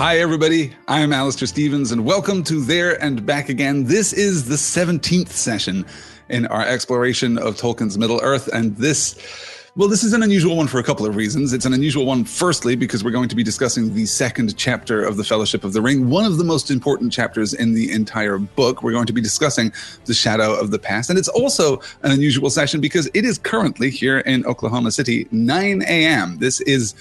Hi, everybody. I'm Alistair Stevens, and welcome to There and Back Again. This is the 17th session in our exploration of Tolkien's Middle Earth, and this. Well, this is an unusual one for a couple of reasons. It's an unusual one, firstly, because we're going to be discussing the second chapter of the Fellowship of the Ring, one of the most important chapters in the entire book. We're going to be discussing the shadow of the past. And it's also an unusual session because it is currently here in Oklahoma City, 9 a.m. This is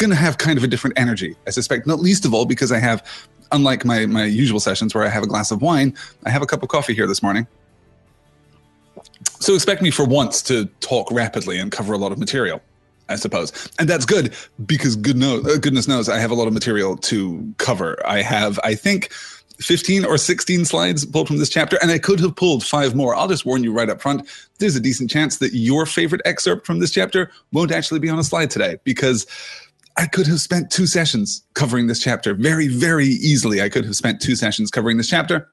going to have kind of a different energy, I suspect, not least of all because I have, unlike my, my usual sessions where I have a glass of wine, I have a cup of coffee here this morning. So expect me for once to talk rapidly and cover a lot of material. I suppose. And that's good because good uh, goodness knows I have a lot of material to cover. I have, I think, 15 or 16 slides pulled from this chapter, and I could have pulled five more. I'll just warn you right up front there's a decent chance that your favorite excerpt from this chapter won't actually be on a slide today because I could have spent two sessions covering this chapter very, very easily. I could have spent two sessions covering this chapter.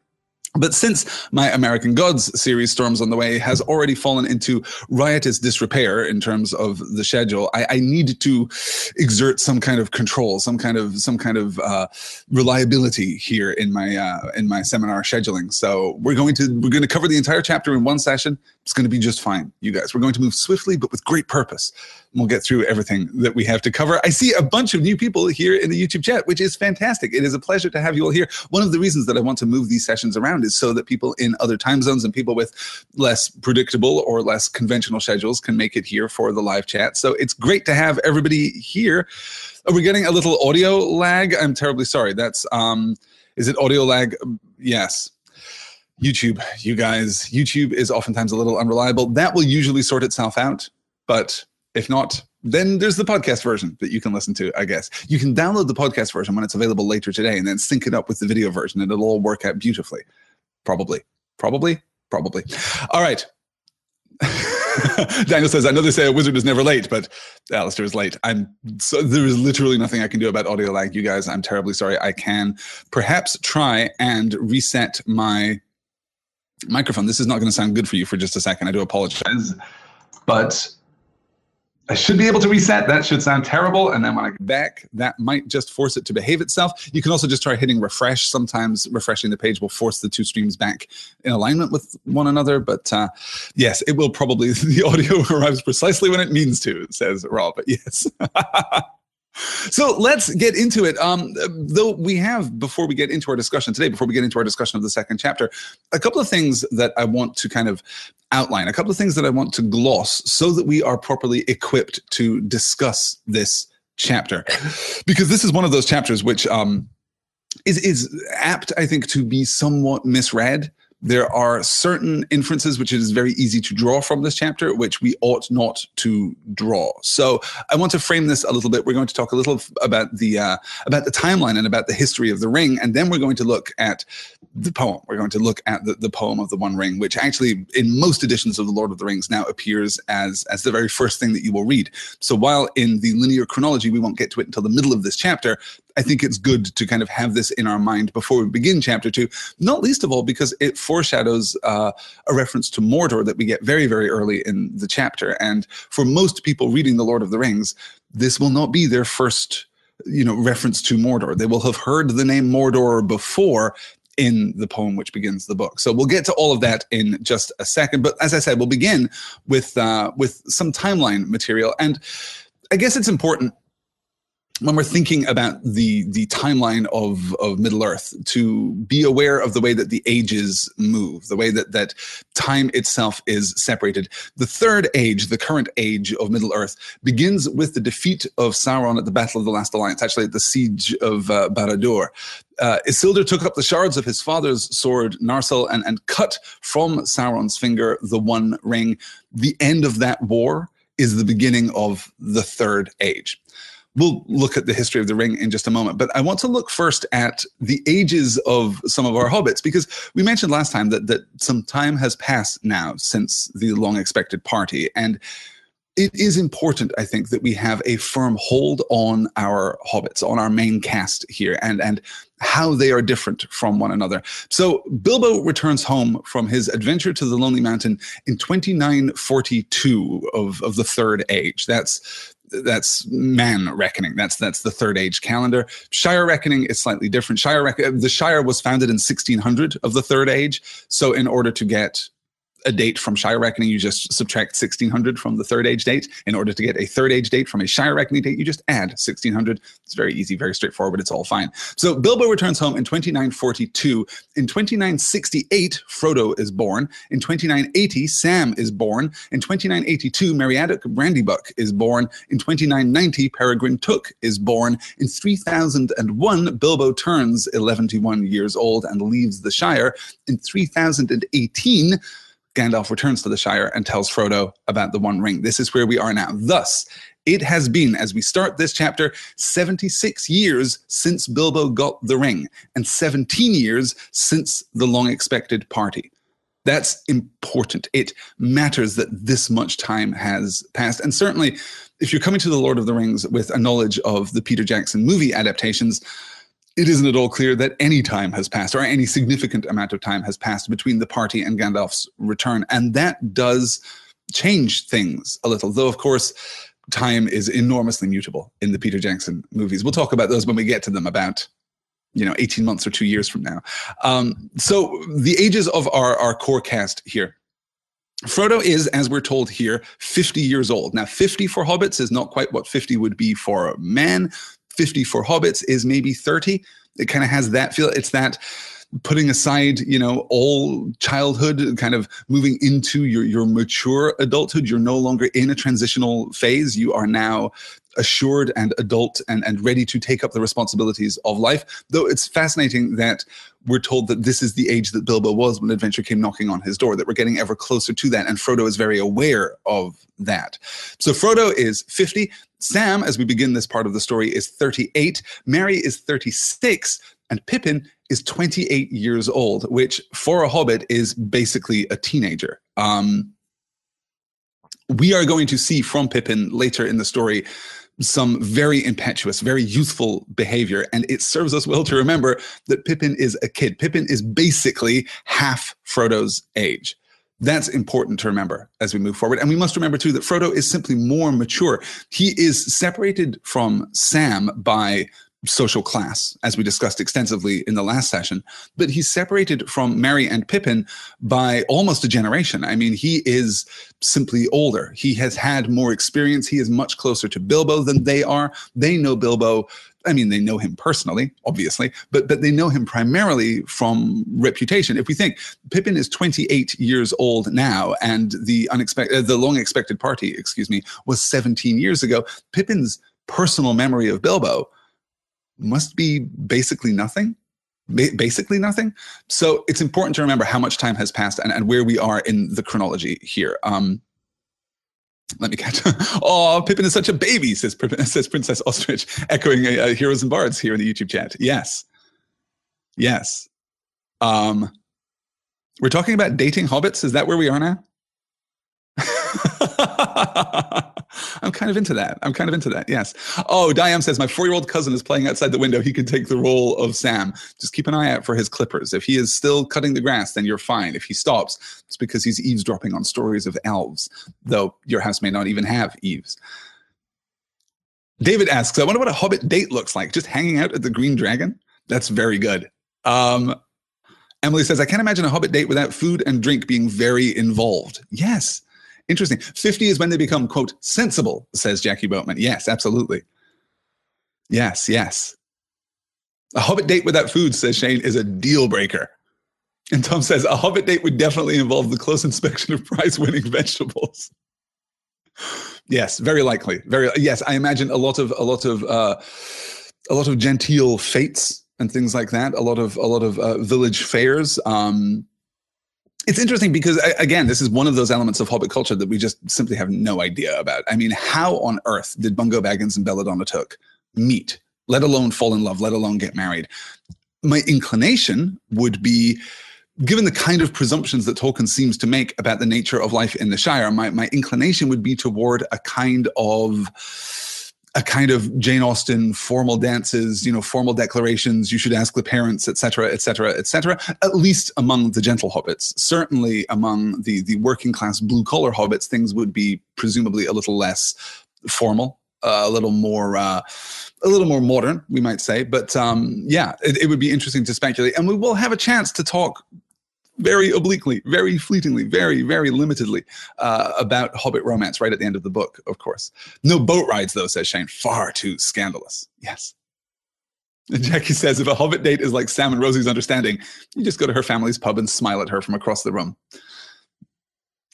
But since my American Gods series, Storms on the Way, has already fallen into riotous disrepair in terms of the schedule, I, I need to exert some kind of control, some kind of some kind of uh, reliability here in my uh, in my seminar scheduling. So we're going to we're going to cover the entire chapter in one session. It's going to be just fine, you guys. We're going to move swiftly, but with great purpose. And we'll get through everything that we have to cover. I see a bunch of new people here in the YouTube chat, which is fantastic. It is a pleasure to have you all here. One of the reasons that I want to move these sessions around is so that people in other time zones and people with less predictable or less conventional schedules can make it here for the live chat. So it's great to have everybody here. Are we getting a little audio lag? I'm terribly sorry. That's um is it audio lag? Yes. YouTube, you guys, YouTube is oftentimes a little unreliable. That will usually sort itself out. But if not, then there's the podcast version that you can listen to, I guess. You can download the podcast version when it's available later today and then sync it up with the video version and it'll all work out beautifully. Probably. Probably. Probably. All right. Daniel says, I know they say a wizard is never late, but Alistair is late. I'm so there is literally nothing I can do about audio lag, you guys. I'm terribly sorry. I can perhaps try and reset my microphone. This is not going to sound good for you for just a second. I do apologize. But I should be able to reset. That should sound terrible. And then when I get back, that might just force it to behave itself. You can also just try hitting refresh. Sometimes refreshing the page will force the two streams back in alignment with one another. But uh, yes, it will probably, the audio arrives precisely when it means to, says Rob. But yes. So let's get into it. Um, though we have, before we get into our discussion today, before we get into our discussion of the second chapter, a couple of things that I want to kind of outline, a couple of things that I want to gloss so that we are properly equipped to discuss this chapter. Because this is one of those chapters which um, is, is apt, I think, to be somewhat misread there are certain inferences which it is very easy to draw from this chapter, which we ought not to draw. So I want to frame this a little bit. We're going to talk a little about the uh, about the timeline and about the history of the ring, and then we're going to look at the poem. We're going to look at the, the poem of the One Ring, which actually in most editions of the Lord of the Rings now appears as as the very first thing that you will read. So while in the linear chronology we won't get to it until the middle of this chapter, I think it's good to kind of have this in our mind before we begin chapter two, not least of all because it foreshadows uh, a reference to Mordor that we get very, very early in the chapter. And for most people reading The Lord of the Rings, this will not be their first you know reference to Mordor. They will have heard the name Mordor before in the poem which begins the book. So we'll get to all of that in just a second. But as I said, we'll begin with uh, with some timeline material, and I guess it's important when we're thinking about the the timeline of of Middle Earth, to be aware of the way that the ages move, the way that that time itself is separated. The third age, the current age of Middle Earth, begins with the defeat of Sauron at the Battle of the Last Alliance, actually at the siege of uh, Barad-dûr. Uh, Isildur took up the shards of his father's sword, Narsil, and, and cut from Sauron's finger the One Ring. The end of that war is the beginning of the Third Age we'll look at the history of the ring in just a moment. But I want to look first at the ages of some of our hobbits because we mentioned last time that that some time has passed now since the long expected party and it is important, I think, that we have a firm hold on our hobbits, on our main cast here, and and how they are different from one another. So Bilbo returns home from his adventure to the Lonely Mountain in 2942 of, of the Third Age. That's that's man reckoning. That's that's the third age calendar. Shire reckoning is slightly different. Shire rec- uh, the Shire was founded in 1600 of the third age. So in order to get a date from Shire reckoning, you just subtract 1600 from the third age date. In order to get a third age date from a Shire reckoning date, you just add 1600. It's very easy, very straightforward. It's all fine. So Bilbo returns home in 2942. In 2968, Frodo is born. In 2980, Sam is born. In 2982, Meriadoc Brandybuck is born. In 2990, Peregrine Took is born. In 3001, Bilbo turns 11 years old and leaves the Shire. In 3018, Gandalf returns to the Shire and tells Frodo about the One Ring. This is where we are now. Thus, it has been, as we start this chapter, 76 years since Bilbo got the ring, and 17 years since the long expected party. That's important. It matters that this much time has passed. And certainly, if you're coming to The Lord of the Rings with a knowledge of the Peter Jackson movie adaptations, it isn't at all clear that any time has passed or any significant amount of time has passed between the party and Gandalf's return. And that does change things a little, though, of course, time is enormously mutable in the Peter Jackson movies. We'll talk about those when we get to them about you know 18 months or two years from now um, so the ages of our, our core cast here Frodo is, as we're told here, 50 years old. Now, 50 for hobbits is not quite what 50 would be for men. 50 for hobbits is maybe 30 it kind of has that feel it's that putting aside you know all childhood kind of moving into your your mature adulthood. You're no longer in a transitional phase. You are now assured and adult and, and ready to take up the responsibilities of life. Though it's fascinating that we're told that this is the age that Bilbo was when adventure came knocking on his door, that we're getting ever closer to that. And Frodo is very aware of that. So Frodo is 50. Sam, as we begin this part of the story, is 38. Merry is 36. And Pippin is 28 years old, which for a hobbit is basically a teenager. Um, we are going to see from Pippin later in the story some very impetuous, very youthful behavior. And it serves us well to remember that Pippin is a kid. Pippin is basically half Frodo's age. That's important to remember as we move forward. And we must remember, too, that Frodo is simply more mature. He is separated from Sam by social class, as we discussed extensively in the last session. But he's separated from Merry and Pippin by almost a generation. I mean, he is simply older. He has had more experience. He is much closer to Bilbo than they are. They know Bilbo. I mean, they know him personally, obviously, but but they know him primarily from reputation. If we think Pippin is 28 years old now, and the unexpected, uh, the long expected party, excuse me, was 17 years ago, Pippin's personal memory of Bilbo must be basically nothing basically nothing. So it's important to remember how much time has passed and, and where we are in the chronology here. Um, let me catch. oh, Pippin is such a baby, says, says Princess Ostrich, echoing uh, uh, Heroes and Bards here in the YouTube chat. Yes. Yes. Um, we're talking about dating hobbits. Is that where we are now? I'm kind of into that. I'm kind of into that. Yes. Oh, Diam says my four-year-old cousin is playing outside the window. He could take the role of Sam. Just keep an eye out for his clippers. If he is still cutting the grass, then you're fine. If he stops, it's because he's eavesdropping on stories of elves. Though your house may not even have eaves. David asks, I wonder what a hobbit date looks like. Just hanging out at the Green Dragon. That's very good. Um, Emily says, I can't imagine a hobbit date without food and drink being very involved. Yes. Interesting. 50 is when they become, quote, sensible, says Jackie Boatman. Yes, absolutely. Yes, yes. A hobbit date without food, says Shane, is a deal breaker. And Tom says a hobbit date would definitely involve the close inspection of prize winning vegetables. yes, very likely. Very yes, I imagine a lot of a lot of uh, a lot of genteel fetes and things like that. A lot of a lot of uh, village fairs. Um, it's interesting because again, this is one of those elements of Hobbit culture that we just simply have no idea about. I mean, how on earth did Bungo Baggins and Belladonna Took meet, let alone fall in love, let alone get married? My inclination would be given the kind of presumptions that Tolkien seems to make about the nature of life in the Shire, my, my inclination would be toward a kind of a kind of Jane Austen formal dances, you know, formal declarations. You should ask the parents, etc., etc., etc. At least among the gentle hobbits. Certainly among the the working class blue collar hobbits, things would be presumably a little less formal uh, a little more. Uh, a little more modern, we might say, but um, yeah, it, it would be interesting to speculate, and we will have a chance to talk very obliquely, very fleetingly, very, very limitedly uh, about Hobbit romance right at the end of the book, of course. No boat rides, though, says Shane. Far too scandalous. Yes. And Jackie says if a Hobbit date is like Sam and Rosie's understanding, you just go to her family's pub and smile at her from across the room.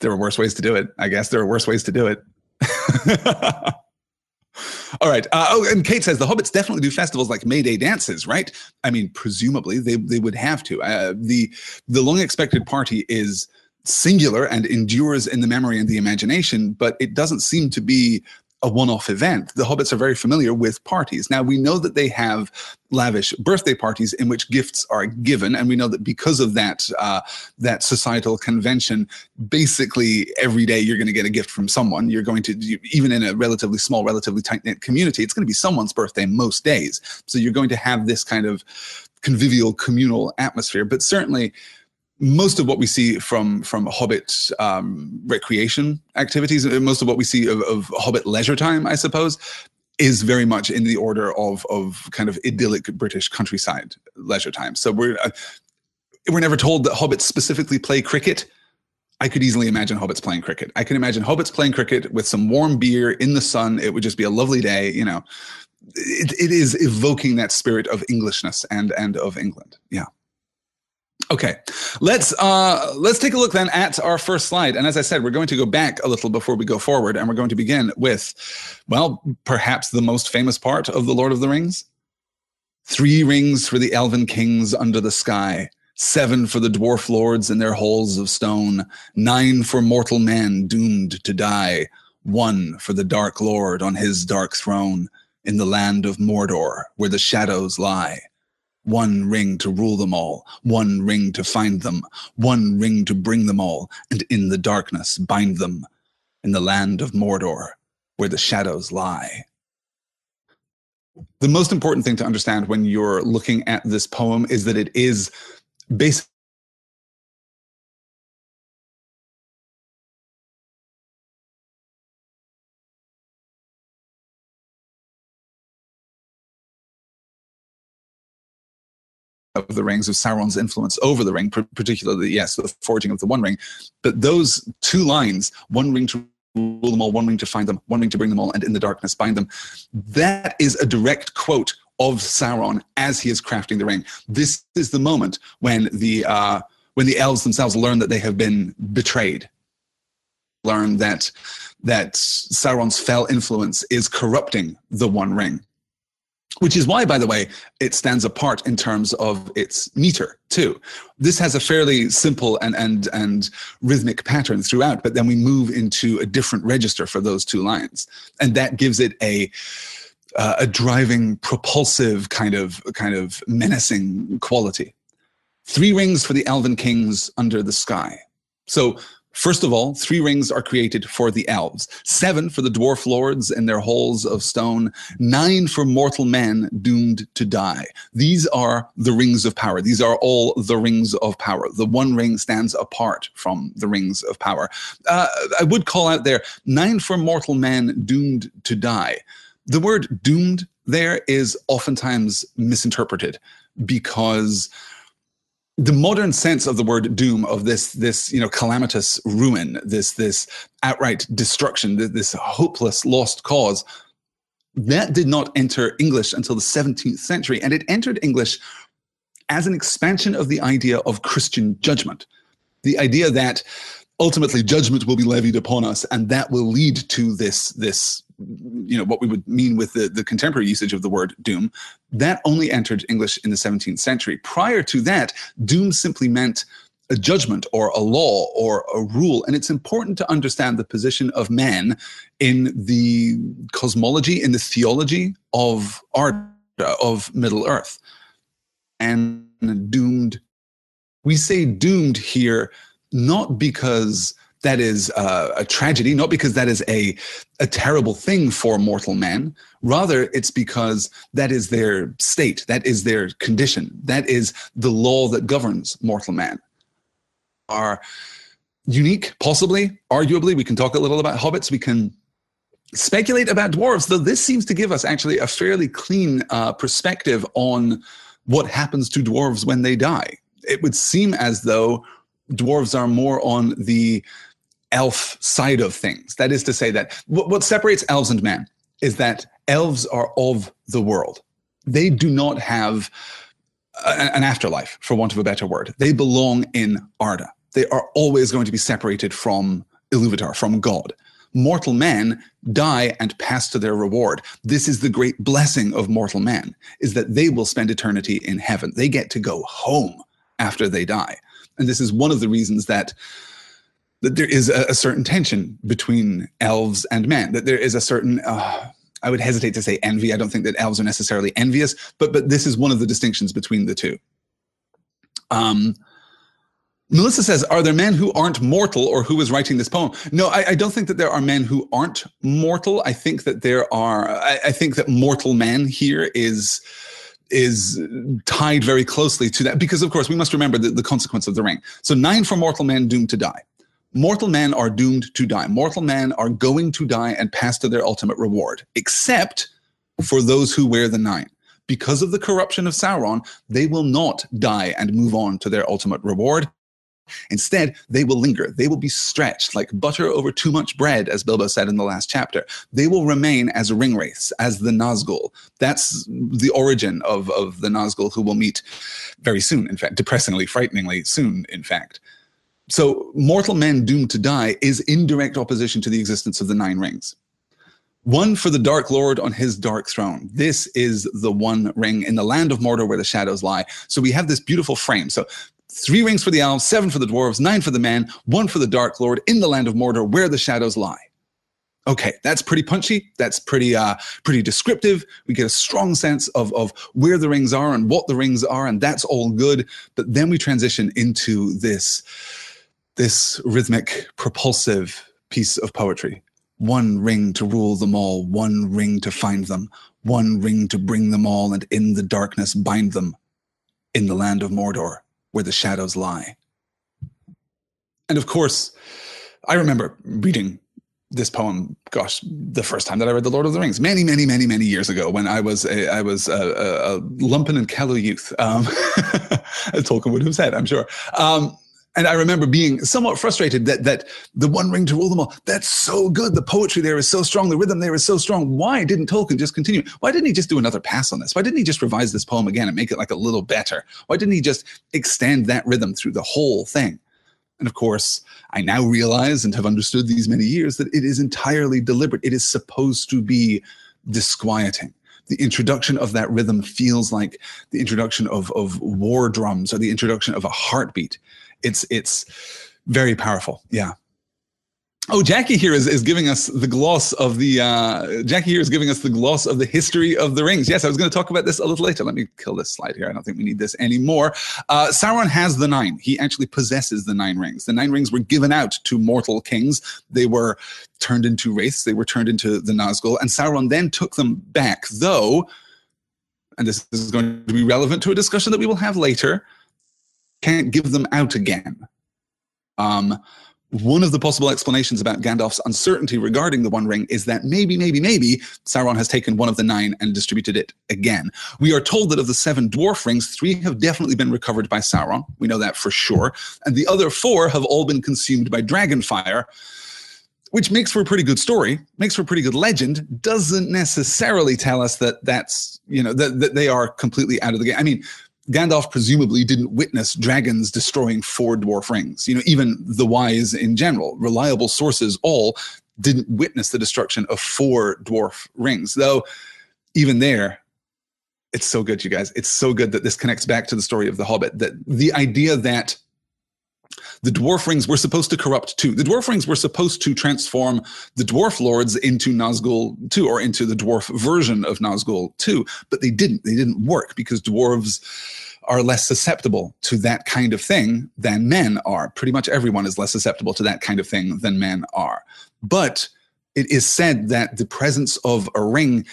There are worse ways to do it. I guess there are worse ways to do it. All right. Uh, oh, and Kate says the hobbits definitely do festivals like May Day dances, right? I mean, presumably they they would have to. Uh, the the long expected party is singular and endures in the memory and the imagination, but it doesn't seem to be a one-off event. The hobbits are very familiar with parties. Now we know that they have lavish birthday parties in which gifts are given, and we know that because of that uh, that societal convention, basically every day you're going to get a gift from someone. You're going to even in a relatively small, relatively tight knit community, it's going to be someone's birthday most days. So you're going to have this kind of convivial, communal atmosphere. But certainly most of what we see from from Hobbit um, recreation activities, most of what we see of, of Hobbit leisure time, I suppose, is very much in the order of of kind of idyllic British countryside leisure time. So we're uh, we're never told that hobbits specifically play cricket. I could easily imagine hobbits playing cricket. I can imagine hobbits playing cricket with some warm beer in the sun. It would just be a lovely day, you know. It, it is evoking that spirit of Englishness and and of England. Yeah. Okay, let's uh, let's take a look then at our first slide. And as I said, we're going to go back a little before we go forward, and we're going to begin with, well, perhaps the most famous part of the Lord of the Rings: three rings for the elven kings under the sky, seven for the dwarf lords in their halls of stone, nine for mortal men doomed to die, one for the Dark Lord on his dark throne in the land of Mordor, where the shadows lie one ring to rule them all, one ring to find them, one ring to bring them all, and in the darkness bind them. In the land of Mordor, where the shadows lie. The most important thing to understand when you're looking at this poem is that it is basically of the rings of Sauron's influence over the ring, particularly, yes, the forging of the One Ring. But those two lines, one ring to rule them all, one ring to find them, one ring to bring them all, and in the darkness bind them, that is a direct quote of Sauron as he is crafting the ring. This is the moment when the uh, when the elves themselves learn that they have been betrayed, learn that that Sauron's fell influence is corrupting the One Ring which is why, by the way, it stands apart in terms of its meter too. This has a fairly simple and and and rhythmic pattern throughout, but then we move into a different register for those two lines, and that gives it a uh, a driving, propulsive kind of kind of menacing quality. Three rings for the elven kings under the sky. So First of all, three rings are created for the elves, seven for the dwarf lords in their halls of stone, nine for mortal men doomed to die. These are the rings of power. These are all the rings of power. The one ring stands apart from the rings of power. Uh, I would call out there nine for mortal men doomed to die. The word doomed there is oftentimes misinterpreted because the modern sense of the word doom of this this you know calamitous ruin this this outright destruction this this hopeless lost cause that did not enter english until the 17th century. And it entered english as an expansion of the idea of christian judgment. The idea that ultimately judgment will be levied upon us and that will lead to this this you know what we would mean with the, the contemporary usage of the word doom that only entered english in the 17th century. Prior to that doom simply meant a judgment or a law or a rule and it's important to understand the position of man in the cosmology in the theology of art of middle earth. And doomed we say doomed here not because that is uh, a tragedy, not because that is a, a terrible thing for mortal men. Rather, it's because that is their state, that is their condition, that is the law that governs mortal man. Are unique, possibly, arguably. We can talk a little about hobbits. We can speculate about dwarves, though this seems to give us actually a fairly clean uh, perspective on what happens to dwarves when they die. It would seem as though dwarves are more on the elf side of things. That is to say, that what, what separates elves and men is that elves are of the world. They do not have a, an afterlife, for want of a better word. They belong in Arda. They are always going to be separated from Iluvatar, from God mortal men die and pass to their reward. This is the great blessing of mortal men, is that they will spend eternity in heaven. They get to go home after they die. And this is one of the reasons that that there is a, a certain tension between elves and men, that there is a certain uh, I would hesitate to say envy. I don't think that elves are necessarily envious, but but this is one of the distinctions between the two. Um, Melissa says, Are there men who aren't mortal or who is writing this poem? No, I, I, don't think that there are men who aren't mortal. I think that there are, I, I think that mortal man here is is tied very closely to that because of course we must remember the, the consequence of the ring so nine for mortal men doomed to die mortal men are doomed to die mortal men are going to die and pass to their ultimate reward except for those who wear the nine because of the corruption of sauron they will not die and move on to their ultimate reward Instead, they will linger. They will be stretched like butter over too much bread, as Bilbo said in the last chapter. They will remain as ringwraiths, as the Nazgul. That's the origin of, of the Nazgul who will meet very soon, in fact, depressingly, frighteningly soon, in fact. So, mortal men doomed to die is in direct opposition to the existence of the Nine Rings. One for the Dark Lord on his dark throne. This is the one ring in the land of Mordor where the shadows lie. So we have this beautiful frame. So Three rings for the elves, seven for the dwarves, nine for the men, one for the Dark Lord in the land of Mordor where the shadows lie. Okay, that's pretty punchy. That's pretty uh, pretty descriptive. We get a strong sense of of where the rings are and what the rings are, and that's all good. But then we transition into this this rhythmic, propulsive piece of poetry. One ring to rule them all, one ring to find them, one ring to bring them all, and in the darkness bind them in the land of Mordor where the shadows lie. And of course, I remember reading this poem, gosh, the first time that I read The Lord of the Rings, many, many, many, many years ago, when I was a, I was a, a, a lumpen and callow youth, um, as Tolkien would have said, I'm sure. Um, and I remember being somewhat frustrated that that the One Ring to rule them all. That's so good. The poetry there is so strong. The rhythm there is so strong. Why didn't Tolkien just continue? Why didn't he just do another pass on this? Why didn't he just revise this poem again and make it like a little better? Why didn't he just extend that rhythm through the whole thing? And of course, I now realize and have understood these many years that it is entirely deliberate. It is supposed to be disquieting the introduction of that rhythm feels like the introduction of, of war drums or the introduction of a heartbeat it's it's very powerful. Yeah. Oh, Jackie here is, is giving us the gloss of the uh, Jackie here is giving us the gloss of the history of the rings. Yes, I was going to talk about this a little later. Let me kill this slide here. I don't think we need this anymore. Uh, Sauron has the nine. He actually possesses the nine rings. The nine rings were given out to mortal kings. They were turned into wraiths. They were turned into the Nazgul, and Sauron then took them back. Though, and this is going to be relevant to a discussion that we will have later can't give them out again. Um, one of the possible explanations about Gandalf's uncertainty regarding the One Ring is that maybe, maybe, maybe Sauron has taken one of the nine and distributed it again. We are told that of the seven dwarf rings, three have definitely been recovered by Sauron. We know that for sure. And the other four have all been consumed by dragonfire, which makes for a pretty good story, makes for a pretty good legend, doesn't necessarily tell us that that's, you know, that, that they are completely out of the game. I mean, Gandalf presumably didn't witness dragons destroying four dwarf rings. You know, even the wise in general, reliable sources all didn't witness the destruction of four dwarf rings. Though, even there, it's so good, you guys. It's so good that this connects back to the story of the Hobbit. That the idea that the dwarf rings were supposed to corrupt too. The dwarf rings were supposed to transform the dwarf lords into Nazgul too, or into the dwarf version of Nazgul too, but they didn't. They didn't work because dwarves are less susceptible to that kind of thing than men are. Pretty much everyone is less susceptible to that kind of thing than men are. But it is said that the presence of a ring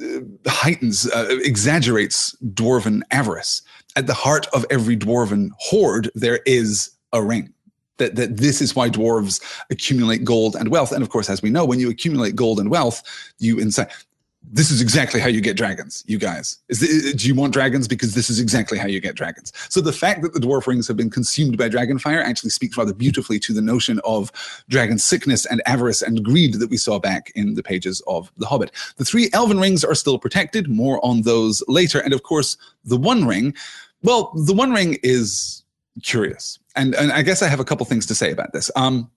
uh, heightens, uh, exaggerates dwarven avarice. At the heart of every dwarven hoard, there is a ring. that, that this is why dwarves accumulate gold and wealth. And of course, as we know, when you accumulate gold and wealth, you inside this is exactly how you get dragons, you guys. Is the, do you want dragons? Because this is exactly how you get dragons. So the fact that the dwarf rings have been consumed by dragon fire actually speaks rather beautifully to the notion of dragon sickness and avarice and greed that we saw back in the pages of The Hobbit. The three elven rings are still protected. More on those later. And of course, the one ring. Well, the one ring is curious, and and I guess I have a couple things to say about this. Um,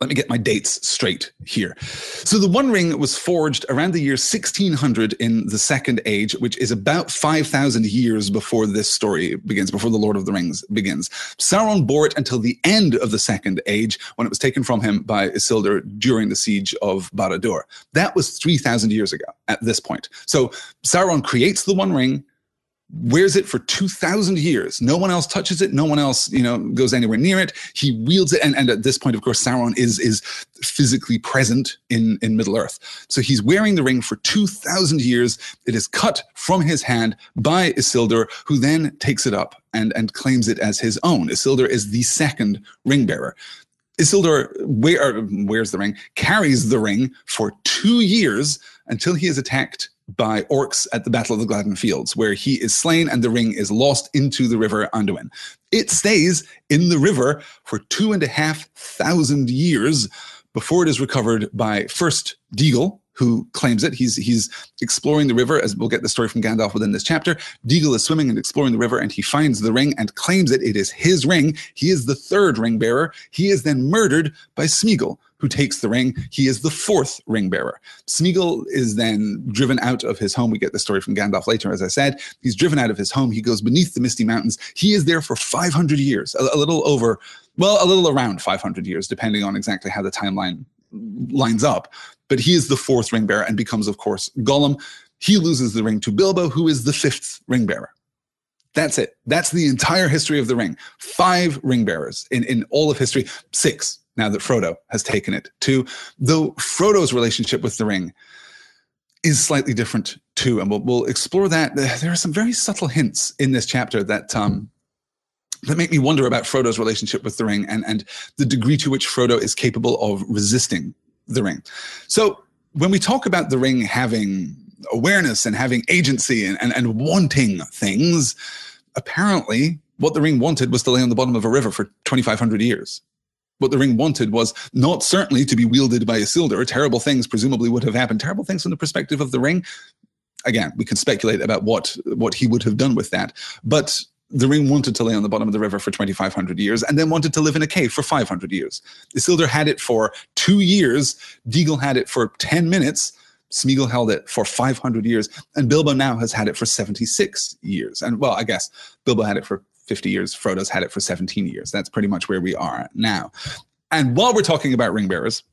let me get my dates straight here. So the One Ring was forged around the year 1600 in the Second Age, which is about 5,000 years before this story begins, before the Lord of the Rings begins. Sauron bore it until the end of the Second Age, when it was taken from him by Isildur during the siege of Barad-dûr. That was 3,000 years ago at this point. So Sauron creates the One Ring wears it for 2000 years. No one else touches it. No one else you know goes anywhere near it. He wields it. And, and at this point of course sauron is is physically present in in middle earth. So he's wearing the ring for 2000 years. It is cut from his hand by isildur who then takes it up and and claims it as his own. Isildur is the second ring bearer. Isildur wear, wears the ring, carries the ring for two years until he is attacked by orcs at the Battle of the Gladden Fields, where he is slain and the ring is lost into the river Anduin. It stays in the river for two and a half thousand years before it is recovered by first Deagol, who claims it. He's he's exploring the river, as we'll get the story from Gandalf within this chapter. Deagol is swimming and exploring the river, and he finds the ring and claims it. It is his ring. He is the third ring bearer. He is then murdered by Smeagol, who takes the ring. He is the fourth ring bearer. Smeagol is then driven out of his home. We get the story from Gandalf later, as I said. He's driven out of his home. He goes beneath the Misty Mountains. He is there for 500 years, a, a little over, well, a little around 500 years, depending on exactly how the timeline lines up. But he is the fourth ring bearer and becomes, of course, Gollum. He loses the ring to Bilbo, who is the fifth ring bearer. That's it. That's the entire history of the ring. Five ring bearers in, in all of history. Six now that Frodo has taken it. Two, though Frodo's relationship with the ring is slightly different too, and we'll, we'll explore that. There are some very subtle hints in this chapter that um, that make me wonder about Frodo's relationship with the ring and and the degree to which Frodo is capable of resisting the ring. So when we talk about the ring having awareness and having agency and, and, and wanting things, apparently what the ring wanted was to lay on the bottom of a river for 2,500 years. What the ring wanted was not certainly to be wielded by Isildur. Terrible things presumably would have happened. Terrible things from the perspective of the ring. Again, we can speculate about what what he would have done with that. But the ring wanted to lay on the bottom of the river for 2,500 years and then wanted to live in a cave for 500 years. Isildur had it for two years. Deagol had it for 10 minutes. Smeagol held it for 500 years. And Bilbo now has had it for 76 years. And well, I guess Bilbo had it for 50 years. Frodo's had it for 17 years. That's pretty much where we are now. And while we're talking about ring bearers,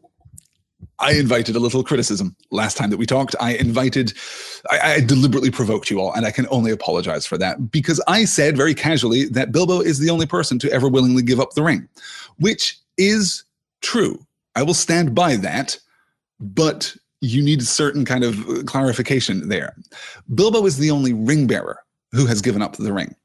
I invited a little criticism last time that we talked. I invited, I, I, deliberately provoked you all, and I can only apologize for that because I said very casually that Bilbo is the only person to ever willingly give up the ring, which is true. I will stand by that, but you need a certain kind of uh, clarification there. Bilbo is the only ring bearer who has given up the ring.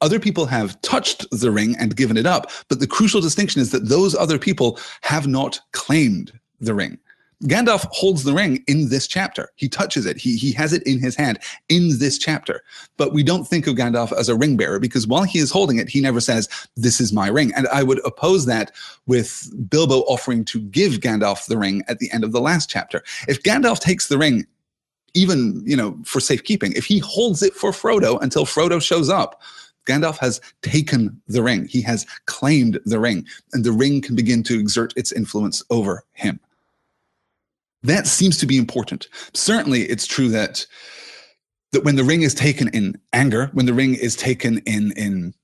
Other people have touched the ring and given it up, but the crucial distinction is that those other people have not claimed the ring. Gandalf holds the ring in this chapter. He touches it. He, he has it in his hand in this chapter. But we don't think of Gandalf as a ring bearer because while he is holding it, he never says, This is my ring. And I would oppose that with Bilbo offering to give Gandalf the ring at the end of the last chapter. If Gandalf takes the ring, even, you know, for safekeeping, if he holds it for Frodo until Frodo shows up, Gandalf has taken the ring. He has claimed the ring, and the ring can begin to exert its influence over him. That seems to be important. Certainly, it's true that that when the ring is taken in anger, when the ring is taken in in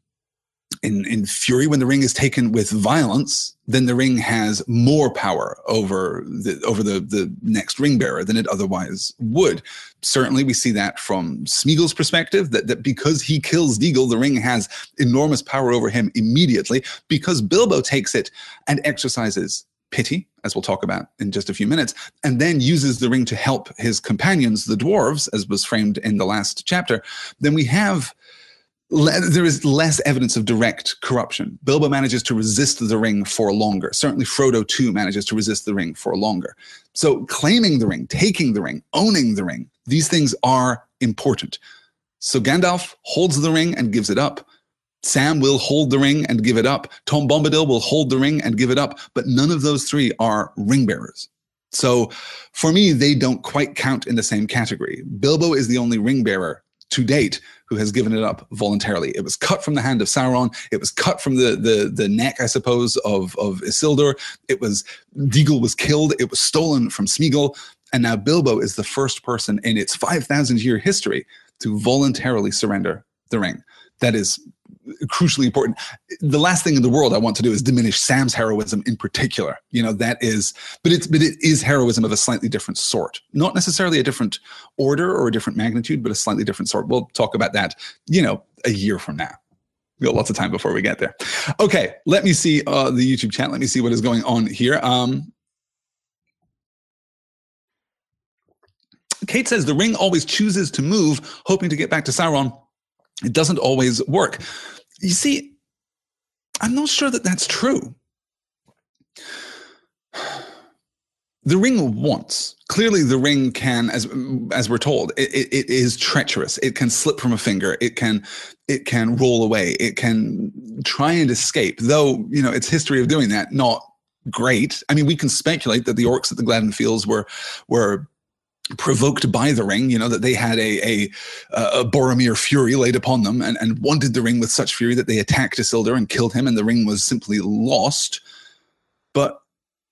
in, in fury, when the ring is taken with violence, then the ring has more power over the over the, the next ring bearer than it otherwise would. Certainly, we see that from Smeagol's perspective, that, that because he kills Deagol, the ring has enormous power over him immediately. Because Bilbo takes it and exercises pity, as we'll talk about in just a few minutes, and then uses the ring to help his companions, the dwarves, as was framed in the last chapter, then we have there is less evidence of direct corruption. Bilbo manages to resist the ring for longer. Certainly, Frodo too manages to resist the ring for longer. So, claiming the ring, taking the ring, owning the ring, these things are important. So, Gandalf holds the ring and gives it up. Sam will hold the ring and give it up. Tom Bombadil will hold the ring and give it up. But none of those three are ring bearers. So for me, they don't quite count in the same category. Bilbo is the only ring bearer to date who has given it up voluntarily. It was cut from the hand of Sauron. It was cut from the the the neck, I suppose, of of Isildur. It was Deagol was killed. It was stolen from Smeagol, and now Bilbo is the first person in its five thousand year history to voluntarily surrender the ring. That is crucially important. The last thing in the world I want to do is diminish Sam's heroism in particular. You know, that is, but it's, but it is heroism of a slightly different sort. Not necessarily a different order or a different magnitude, but a slightly different sort. We'll talk about that, you know, a year from now. We got lots of time before we get there. Okay, let me see uh, the YouTube chat. Let me see what is going on here. Um, Kate says the ring always chooses to move, hoping to get back to Sauron. It doesn't always work. You see, I'm not sure that that's true. The ring wants. Clearly, the ring can, as as we're told, it, it, it is treacherous. It can slip from a finger. It can it can roll away. It can try and escape. Though you know its history of doing that not great. I mean, we can speculate that the orcs at the Gladden Fields were were provoked by the ring, you know, that they had a, a, a Boromir fury laid upon them and, and wanted the ring with such fury that they attacked Isildur and killed him, and the ring was simply lost. But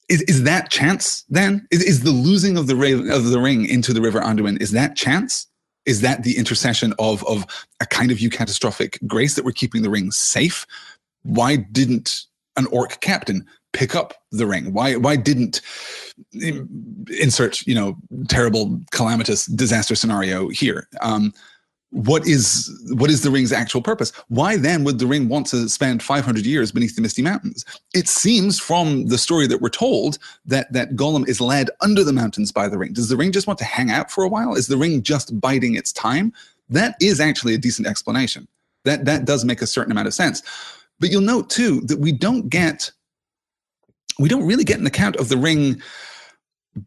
is, is that chance then? Is, is the losing of the, of the ring into the River Anduin, is that chance? Is that the intercession of, of a kind of eucatastrophic grace that we're keeping the ring safe? Why didn't an orc captain pick up the ring? Why why didn't insert you know terrible calamitous disaster scenario here? Um, what is what is the ring's actual purpose? Why then would the ring want to spend 500 years beneath the Misty Mountains? It seems from the story that we're told that that Gollum is led under the mountains by the ring. Does the ring just want to hang out for a while? Is the ring just biding its time? That is actually a decent explanation. That that does make a certain amount of sense. But you'll note too that we don't get we don't really get an account of the ring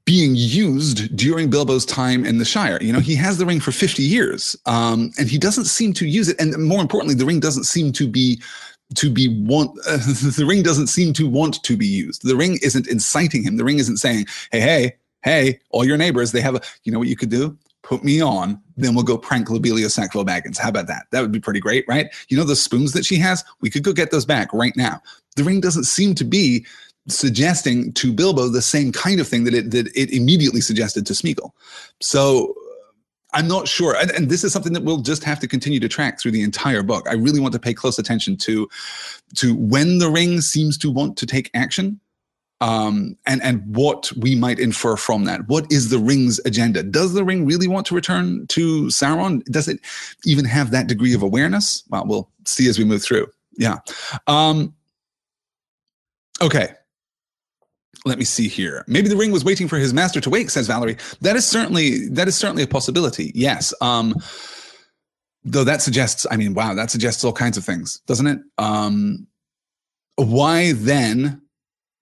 being used during Bilbo's time in the Shire. You know, he has the ring for 50 years, um, and he doesn't seem to use it. And more importantly, the ring doesn't seem to be to be want uh, the ring doesn't seem to want to be used. The ring isn't inciting him. The ring isn't saying, "Hey, hey, hey, all your neighbors, they have a, you know what you could do? Put me on, then we'll go prank Lobelia Sackville Baggins. How about that? That would be pretty great, right? You know the spoons that she has? We could go get those back right now. The ring doesn't seem to be suggesting to Bilbo the same kind of thing that it that it immediately suggested to Smeagol. So I'm not sure, and, and, this is something that we'll just have to continue to track through the entire book. I really want to pay close attention to to when the ring seems to want to take action, um, and and what we might infer from that. What is the ring's agenda? Does the ring really want to return to Sauron? Does it even have that degree of awareness? Well, we'll see as we move through. Yeah. Um, okay let me see here. Maybe the ring was waiting for his master to wake, says Valerie. That is certainly that is certainly a possibility. Yes. Um, though that suggests, I mean, wow, that suggests all kinds of things, doesn't it? Um, why then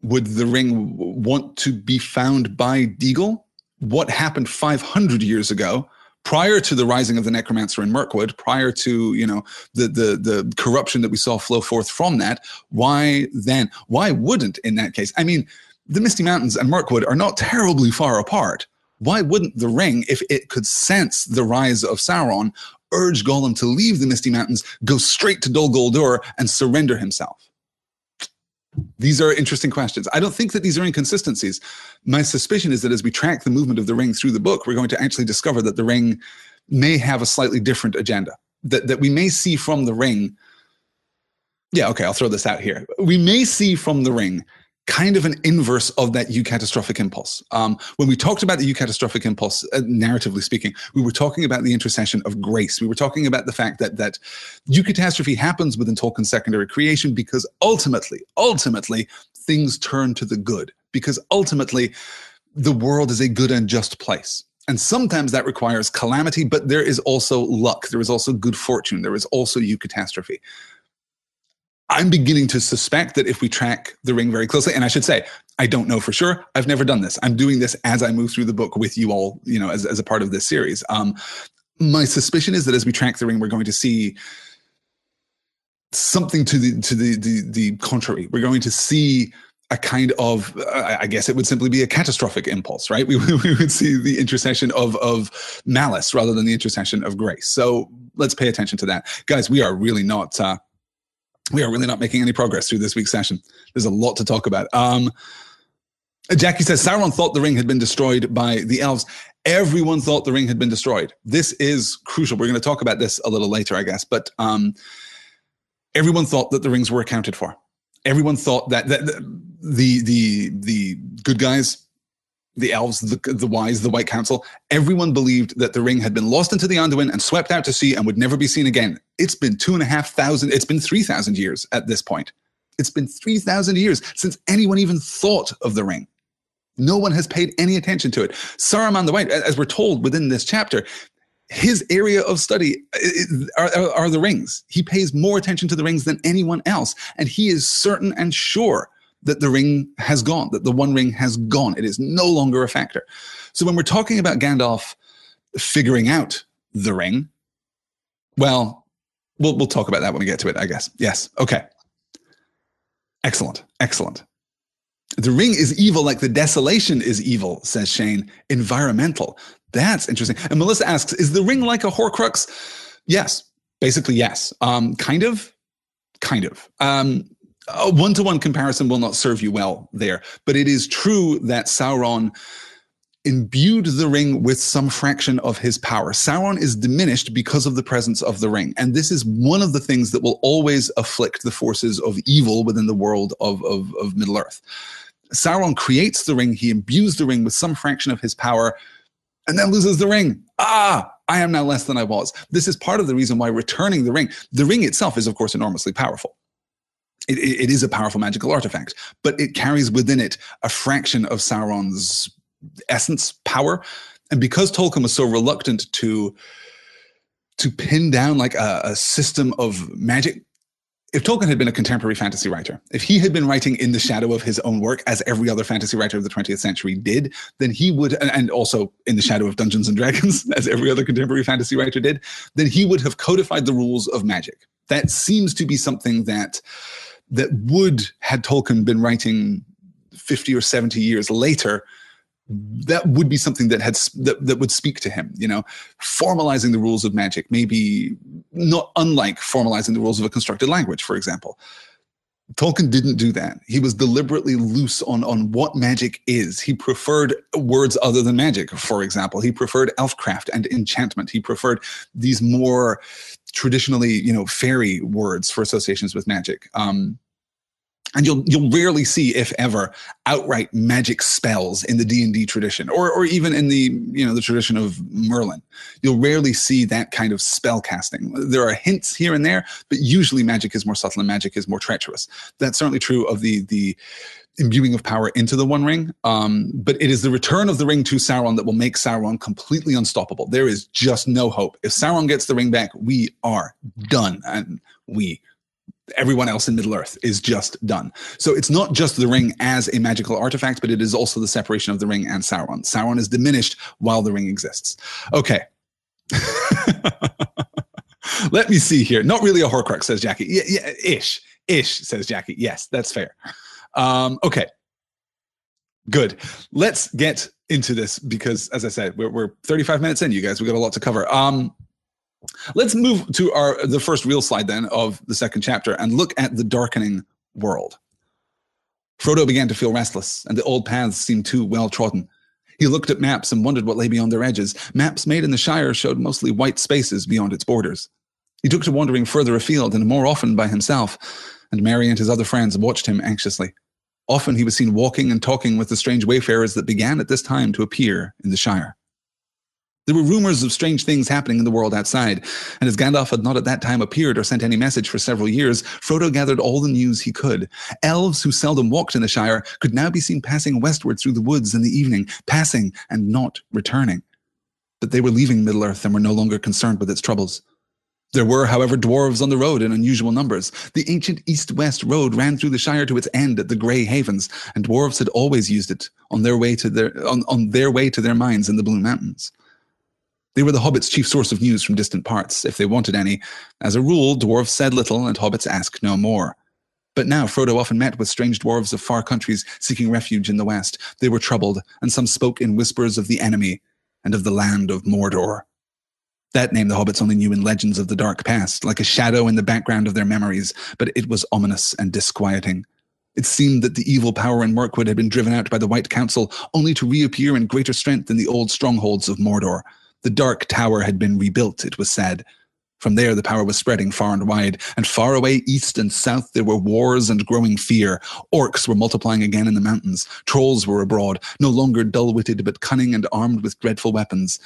would the ring want to be found by Deagol? What happened 500 years ago, prior to the rising of the necromancer in Mirkwood, prior to you know the the the corruption that we saw flow forth from that? Why then? Why wouldn't in that case? I mean the Misty Mountains and Mirkwood are not terribly far apart. Why wouldn't the ring, if it could sense the rise of Sauron, urge Gollum to leave the Misty Mountains, go straight to Dol Guldur, and surrender himself? These are interesting questions. I don't think that these are inconsistencies. My suspicion is that as we track the movement of the ring through the book, we're going to actually discover that the ring may have a slightly different agenda. That, that we may see from the ring. Yeah, okay, I'll throw this out here. We may see from the ring kind of an inverse of that eucatastrophic impulse. Um, when we talked about the eucatastrophic impulse, uh, narratively speaking, we were talking about the intercession of grace. We were talking about the fact that that eucatastrophe happens within Tolkien's secondary creation because ultimately, ultimately, things turn to the good. Because ultimately, the world is a good and just place. And sometimes that requires calamity, but there is also luck. There is also good fortune. There is also eucatastrophe. I'm beginning to suspect that if we track the ring very closely, and I should say, I don't know for sure. I've never done this. I'm doing this as I move through the book with you all, you know, as, as a part of this series. Um, my suspicion is that as we track the ring, we're going to see something to the to the the, the contrary. We're going to see a kind of, uh, I guess it would simply be a catastrophic impulse, right? We, we would see the intercession of, of malice rather than the intercession of grace. So let's pay attention to that. Guys, we are really not, uh, we are really not making any progress through this week's session. There's a lot to talk about. Um, Jackie says Sauron thought the ring had been destroyed by the elves. Everyone thought the ring had been destroyed. This is crucial. We're going to talk about this a little later, I guess. But um, everyone thought that the rings were accounted for. Everyone thought that, that the the the good guys the elves, the, the wise, the White Council, everyone believed that the ring had been lost into the Anduin and swept out to sea and would never be seen again. It's been two and a half thousand, it's been 3,000 years at this point. It's been 3,000 years since anyone even thought of the ring. No one has paid any attention to it. Saruman the White, as we're told within this chapter, his area of study uh, uh, are, are, are the rings. He pays more attention to the rings than anyone else. And he is certain and sure that the ring has gone, that the One Ring has gone. It is no longer a factor. So when we're talking about Gandalf figuring out the ring, well, we'll we'll talk about that when we get to it, I guess. Yes. Okay. Excellent. Excellent. The ring is evil like the desolation is evil, says Shane. Environmental. That's interesting. And Melissa asks, is the ring like a Horcrux? Yes. Basically, yes. Um, kind of. Kind of. Um, a one to one comparison will not serve you well there, but it is true that Sauron imbued the ring with some fraction of his power. Sauron is diminished because of the presence of the ring. And this is one of the things that will always afflict the forces of evil within the world of, of, of Middle Earth. Sauron creates the ring, he imbues the ring with some fraction of his power, and then loses the ring. Ah, I am now less than I was. This is part of the reason why returning the ring, the ring itself is, of course, enormously powerful it, it is a powerful magical artifact, but it carries within it a fraction of Sauron's essence, power. And because Tolkien was so reluctant to to pin down like a, a system of magic if Tolkien had been a contemporary fantasy writer, if he had been writing in the shadow of his own work, as every other fantasy writer of the 20th century did, then he would, and also in the shadow of Dungeons and Dragons, as every other contemporary fantasy writer did, then he would have codified the rules of magic. That seems to be something that that would, had Tolkien been writing 50 or 70 years later, that would be something that had that, that would speak to him you know formalizing the rules of magic maybe not unlike formalizing the rules of a constructed language for example Tolkien didn't do that. He was deliberately loose on, on what magic is. He preferred words other than magic, for example. He preferred elfcraft and enchantment. He preferred these more traditionally, you know, fairy words for associations with magic. Um, and you'll you'll rarely see, if ever, outright magic spells in the D and D tradition, or or even in the you know the tradition of Merlin. You'll rarely see that kind of spell casting. There are hints here and there, but usually magic is more subtle and magic is more treacherous. That's certainly true of the the imbuing of power into the One Ring. Um, but it is the return of the ring to Sauron that will make Sauron completely unstoppable. There is just no hope. If Sauron gets the ring back, we are done, and we everyone else in Middle Earth is just done. So it's not just the ring as a magical artifact, but it is also the separation of the ring and Sauron. Sauron is diminished while the ring exists. Okay. Let me see here. Not really a Horcrux, says Jackie. Yeah, yeah, ish, ish, says Jackie. Yes, that's fair. Um, okay. Good. Let's get into this because, as I said, we're, we're 35 minutes in, you guys. We got a lot to cover. Um, let's move to our the first real slide then of the second chapter and look at the darkening world. Frodo began to feel restless, and the old paths seemed too well trodden. He looked at maps and wondered what lay beyond their edges. Maps made in the Shire showed mostly white spaces beyond its borders. He took to wandering further afield and more often by himself, and Merry and his other friends watched him anxiously. Often he was seen walking and talking with the strange wayfarers that began at this time to appear in the Shire. There were rumors of strange things happening in the world outside, and as Gandalf had not at that time appeared or sent any message for several years, Frodo gathered all the news he could. Elves who seldom walked in the Shire could now be seen passing westward through the woods in the evening, passing and not returning. but they were leaving Middle Earth and were no longer concerned with its troubles. There were, however, dwarves on the road in unusual numbers. The ancient east-west road ran through the Shire to its end at the Grey Havens, and dwarves had always used it on their way to their on, on their way to their mines in the Blue Mountains. They were the hobbits' chief source of news from distant parts, if they wanted any. As a rule, dwarves said little, and hobbits asked no more. But now Frodo often met with strange dwarves of far countries seeking refuge in the west. They were troubled, and some spoke in whispers of the enemy and of the land of Mordor. That name the hobbits only knew in legends of the dark past, like a shadow in the background of their memories, but it was ominous and disquieting. It seemed that the evil power in Mirkwood had been driven out by the White Council, only to reappear in greater strength in the old strongholds of Mordor. The Dark Tower had been rebuilt, it was said. From there, the power was spreading far and wide, and far away east and south there were wars and growing fear. Orcs were multiplying again in the mountains. Trolls were abroad, no longer dull witted, but cunning and armed with dreadful weapons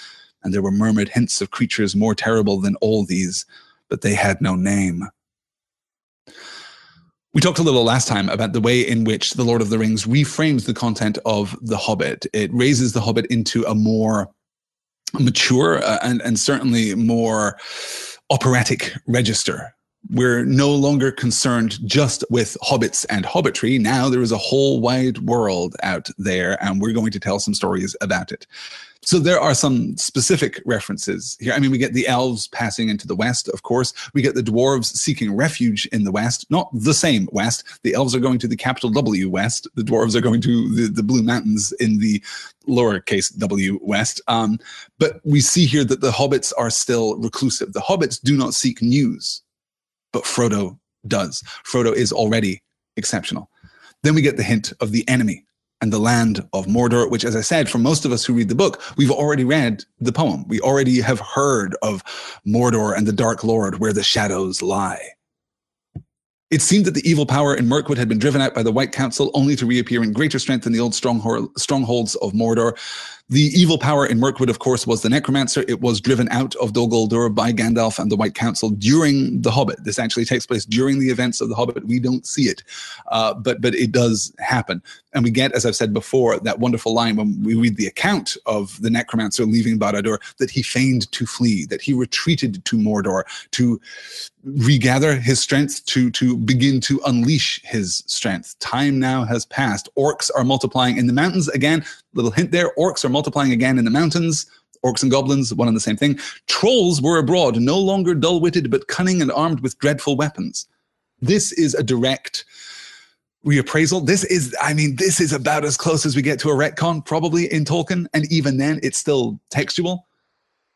and there were murmured hints of creatures more terrible than all these, but they had no name. We talked a little last time about the way in which The Lord of the Rings reframes the content of The Hobbit. It raises The Hobbit into a more mature uh, and, and certainly more operatic register. We're no longer concerned just with hobbits and hobbitry. Now there is a whole wide world out there, and we're going to tell some stories about it. So there are some specific references here. I mean, we get the elves passing into the west, of course. We get the dwarves seeking refuge in the west, not the same west. The elves are going to the capital W west. The dwarves are going to the, the Blue Mountains in the lowercase w west. Um, but we see here that the hobbits are still reclusive. The hobbits do not seek news, but Frodo does. Frodo is already exceptional. Then we get the hint of the enemy and the land of Mordor, which, as I said, for most of us who read the book, we've already read the poem. We already have heard of Mordor and the Dark Lord, where the shadows lie. It seemed that the evil power in Mirkwood had been driven out by the White Council, only to reappear in greater strength in the old strongholds of Mordor. The evil power in Mirkwood, of course, was the Necromancer. It was driven out of Dol Guldur by Gandalf and the White Council during The Hobbit. This actually takes place during the events of The Hobbit. We don't see it, uh, but but it does happen. And we get, as I've said before, that wonderful line when we read the account of the Necromancer leaving Barad-dûr that he feigned to flee, that he retreated to Mordor to regather his strength, to to begin to unleash his strength. Time now has passed. Orcs are multiplying in the mountains again. Little hint there: orcs are multiplying again in the mountains. Orcs and goblins, one and the same thing. Trolls were abroad, no longer dull witted, but cunning and armed with dreadful weapons. This is a direct reappraisal. This is, I mean, this is about as close as we get to a retcon, probably in Tolkien. And even then, it's still textual.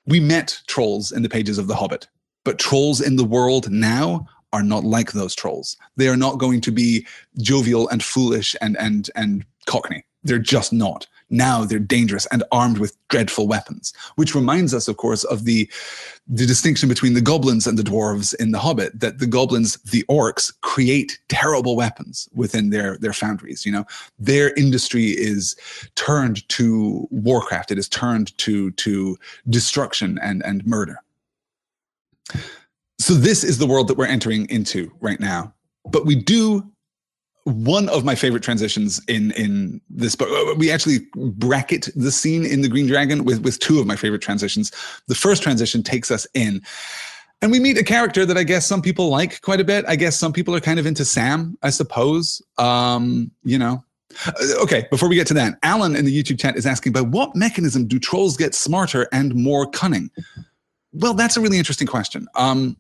We met trolls in the pages of The Hobbit, but trolls in the world now are not like those trolls. They are not going to be jovial and foolish and and and cockney. They're just not. Now they're dangerous and armed with dreadful weapons, which reminds us, of course, of the, the distinction between the goblins and the dwarves in The Hobbit, that the goblins, the orcs, create terrible weapons within their, their foundries. You know, their industry is turned to warcraft. It is turned to, to destruction and, and murder. So this is the world that we're entering into right now. But we do one of my favorite transitions in in this book. Uh, we actually bracket the scene in the Green Dragon with with two of my favorite transitions. The first transition takes us in. And we meet a character that I guess some people like quite a bit. I guess some people are kind of into Sam, I suppose. Um, you know, uh, okay, before we get to that, Alan in the YouTube chat is asking by what mechanism do trolls get smarter and more cunning? Well, that's a really interesting question. Um,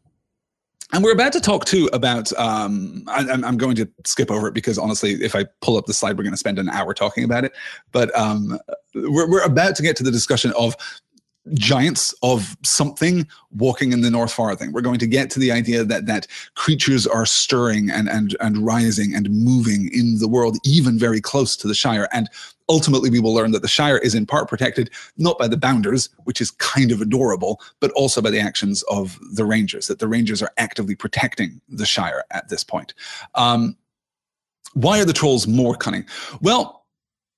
and we're about to talk too about. Um, I, am going to skip over it because honestly, if I pull up the slide, we're going to spend an hour talking about it. But um, we're, we're about to get to the discussion of giants of something walking in the North Farthing. We're going to get to the idea that that creatures are stirring and and and rising and moving in the world, even very close to the Shire. And ultimately, we will learn that the Shire is in part protected not by the Bounders, which is kind of adorable, but also by the actions of the Rangers. That the Rangers are actively protecting the Shire at this point. Um, why are the trolls more cunning? Well.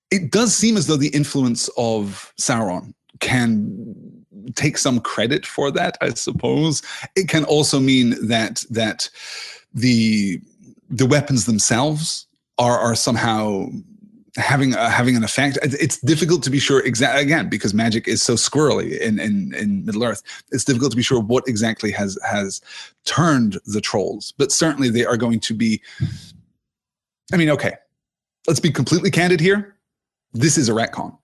It does seem as though the influence of Sauron can take some credit for that, I suppose. It can also mean that that the the weapons themselves are are somehow having uh, having an effect. It's difficult to be sure exactly again because magic is so squirrely in, in in Middle Earth. It's difficult to be sure what exactly has has turned the trolls, but certainly they are going to be. I mean, okay, let's be completely candid here. This is a retcon.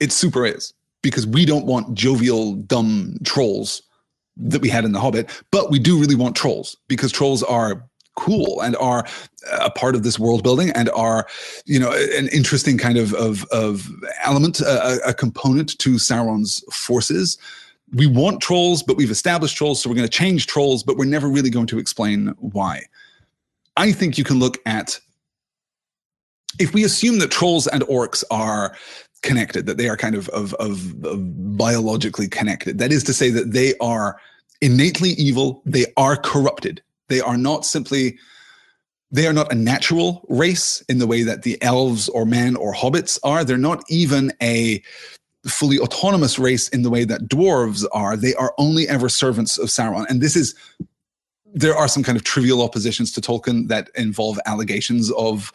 It super is because we don't want jovial, dumb trolls that we had in The Hobbit, but we do really want trolls because trolls are cool and are uh, a part of this world building and are you know an interesting kind of of, of element a, a component to sauron's forces. We want trolls but we've established trolls so we're going to change trolls but we're never really going to explain why. I think you can look at if we assume that trolls and orcs are connected that they are kind of, of, of, of biologically connected that is to say that they are innately evil they are corrupted they are not simply they are not a natural race in the way that the elves or men or hobbits are. They're not even a fully autonomous race in the way that dwarves are. They are only ever servants of Sauron. And this is there are some kind of trivial oppositions to Tolkien that involve allegations of,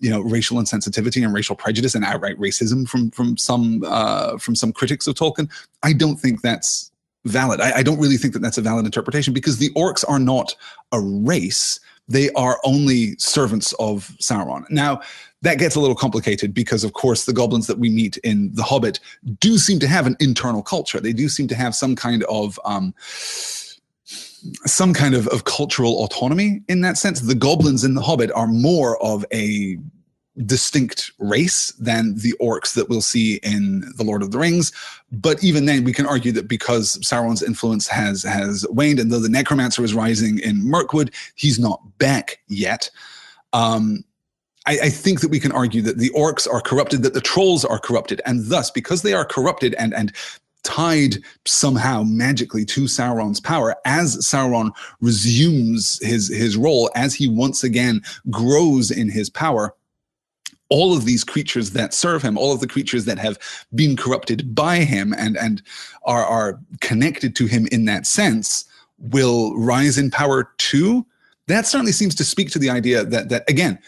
you know, racial insensitivity and racial prejudice and outright racism from from some uh, from some critics of Tolkien. I don't think that's valid. I, I, don't really think that that's a valid interpretation because the orcs are not a race. They are only servants of Sauron. Now, that gets a little complicated because, of course, the goblins that we meet in The Hobbit do seem to have an internal culture. They do seem to have some kind of. Um, some kind of, of cultural autonomy in that sense. The goblins in The Hobbit are more of a distinct race than the orcs that we'll see in the Lord of the Rings. But even then, we can argue that because Sauron's influence has has waned, and though the necromancer is rising in Mirkwood, he's not back yet. Um, I, I, think that we can argue that the orcs are corrupted, that the trolls are corrupted, and thus, because they are corrupted and and tied somehow magically to Sauron's power as Sauron resumes his his role, as he once again grows in his power all of these creatures that serve him, all of the creatures that have been corrupted by him and, and are, are connected to him in that sense, will rise in power too. That certainly seems to speak to the idea that, that again,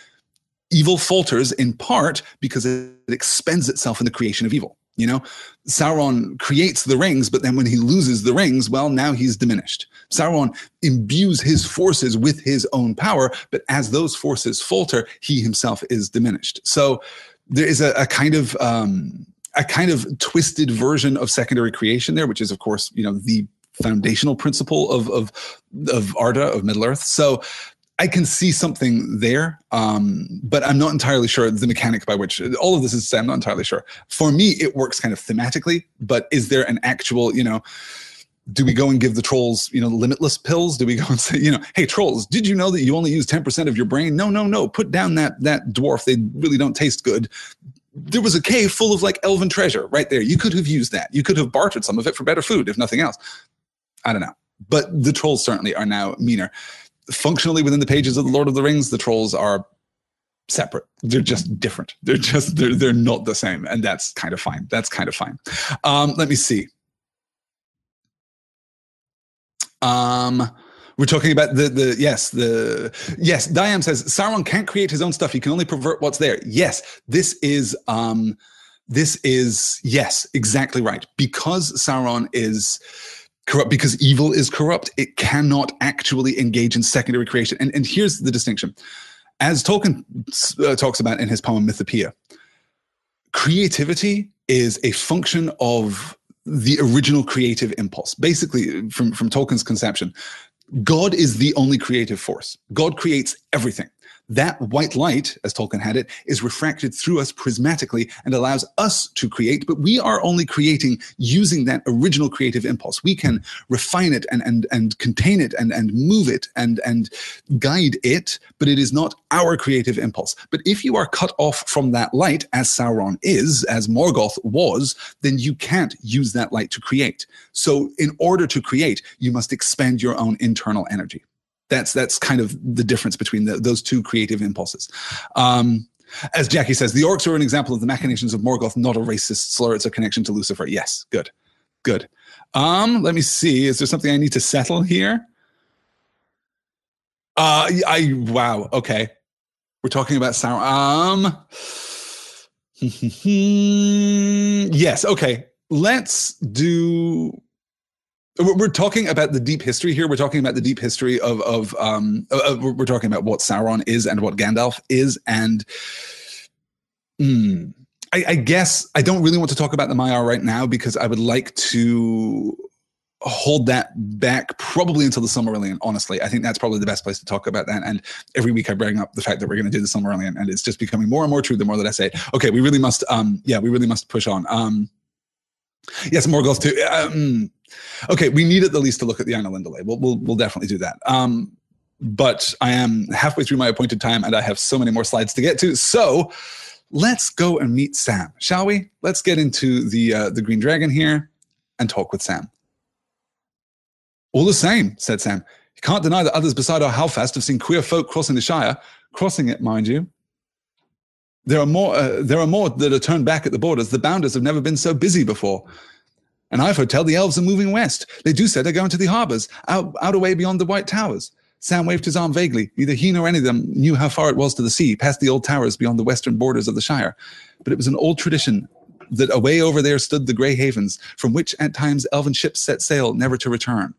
evil falters in part because it expends itself in the creation of evil. You know, Sauron creates the rings, but then when he loses the rings, well, now he's diminished. Sauron imbues his forces with his own power, but as those forces falter, he himself is diminished. So there is a, a kind of um, a kind of twisted version of secondary creation there, which is, of course, you know, the foundational principle of of of Arda of Middle Earth. So I can see something there, um, but I'm not entirely sure the mechanic by which all of this is. I'm not entirely sure. For me, it works kind of thematically, but is there an actual, you know? Do we go and give the trolls, you know, limitless pills? Do we go and say, you know, hey trolls, did you know that you only use 10% of your brain? No, no, no. Put down that that dwarf. They really don't taste good there was a cave full of like elven treasure right there. You could have used that. You could have bartered some of it for better food, if nothing else. I don't know. But the trolls certainly are now meaner functionally within the pages of the Lord of the Rings, the trolls are separate. They're just different. They're just they're they're not the same, and that's kind of fine. That's kind of fine. Um, let me see. Um, we're talking about the the yes the yes. Diam says Sauron can't create his own stuff. He can only pervert what's there. Yes, this is um, this is yes, exactly right. Because Sauron is corrupt because evil is corrupt. It cannot actually engage in secondary creation. And, and here's the distinction. As Tolkien uh, talks about in his poem Mythopoeia, creativity is a function of the original creative impulse. Basically, from, from Tolkien's conception, God is the only creative force. God creates everything. That white light, as Tolkien had it, is refracted through us prismatically and allows us to create, but we are only creating using that original creative impulse. We can refine it and and and contain it and and move it and and guide it, but it is not our creative impulse. But if you are cut off from that light, as Sauron is, as Morgoth was, then you can't use that light to create. So in order to create, you must expend your own internal energy that's that's kind of the difference between the, those two creative impulses. Um, as Jackie says, the orcs are an example of the machinations of Morgoth, not a racist slur. It's a connection to Lucifer. Yes, good, good. Um, let me see. Is there something I need to settle here? Uh, I wow. Okay, we're talking about Sauron. Um, yes. Okay. Let's do. We're talking about the deep history here. We're talking about the deep history of of um. Uh, we're talking about what Sauron is and what Gandalf is, and. Mm, I, I guess I don't really want to talk about the Maiar right now because I would like to hold that back probably until the Silmarillion. Honestly, I think that's probably the best place to talk about that. And every week I bring up the fact that we're going to do the Silmarillion, and it's just becoming more and more true the more that I say, it. okay, we really must, um, yeah, we really must push on. Um, yes, Morgul's too. Um, okay, we need at the least to look at the Ainulindalë. We'll, we'll, we'll definitely do that. Um, but I am halfway through my appointed time, and I have so many more slides to get to. So let's go and meet Sam, shall we? Let's get into the uh, the Green Dragon here and talk with Sam. All the same, said Sam. You can't deny that others beside our Halfast have seen queer folk crossing the Shire, crossing it, mind you. There are more. Uh, there are more that are turned back at the borders. The Bounders have never been so busy before. And I've heard tell the elves are moving west. They do say they're going to the harbors, out, out away beyond the White Towers. Sam waved his arm vaguely. Neither he nor any of them knew how far it was to the sea, past the old towers beyond the western borders of the Shire. But it was an old tradition that away over there stood the Grey Havens, from which at times elven ships set sail, never to return.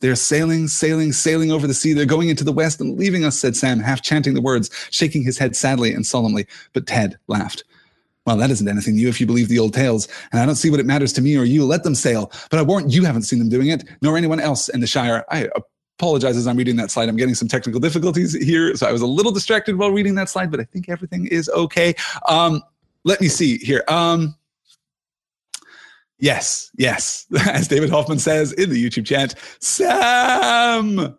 They're sailing, sailing, sailing over the sea. They're going into the west and leaving us, said Sam, half chanting the words, shaking his head sadly and solemnly. But Ted laughed. Well, that isn't anything new if you believe the old tales, and I don't see what it matters to me or you. Let them sail. But I warrant you haven't seen them doing it, nor anyone else in the Shire. I apologize as I'm reading that slide. I'm getting some technical difficulties here, so I was a little distracted while reading that slide, but I think everything is okay. Um, let me see here. Um, Yes, yes. As David Hoffman says in the YouTube chat, Sam.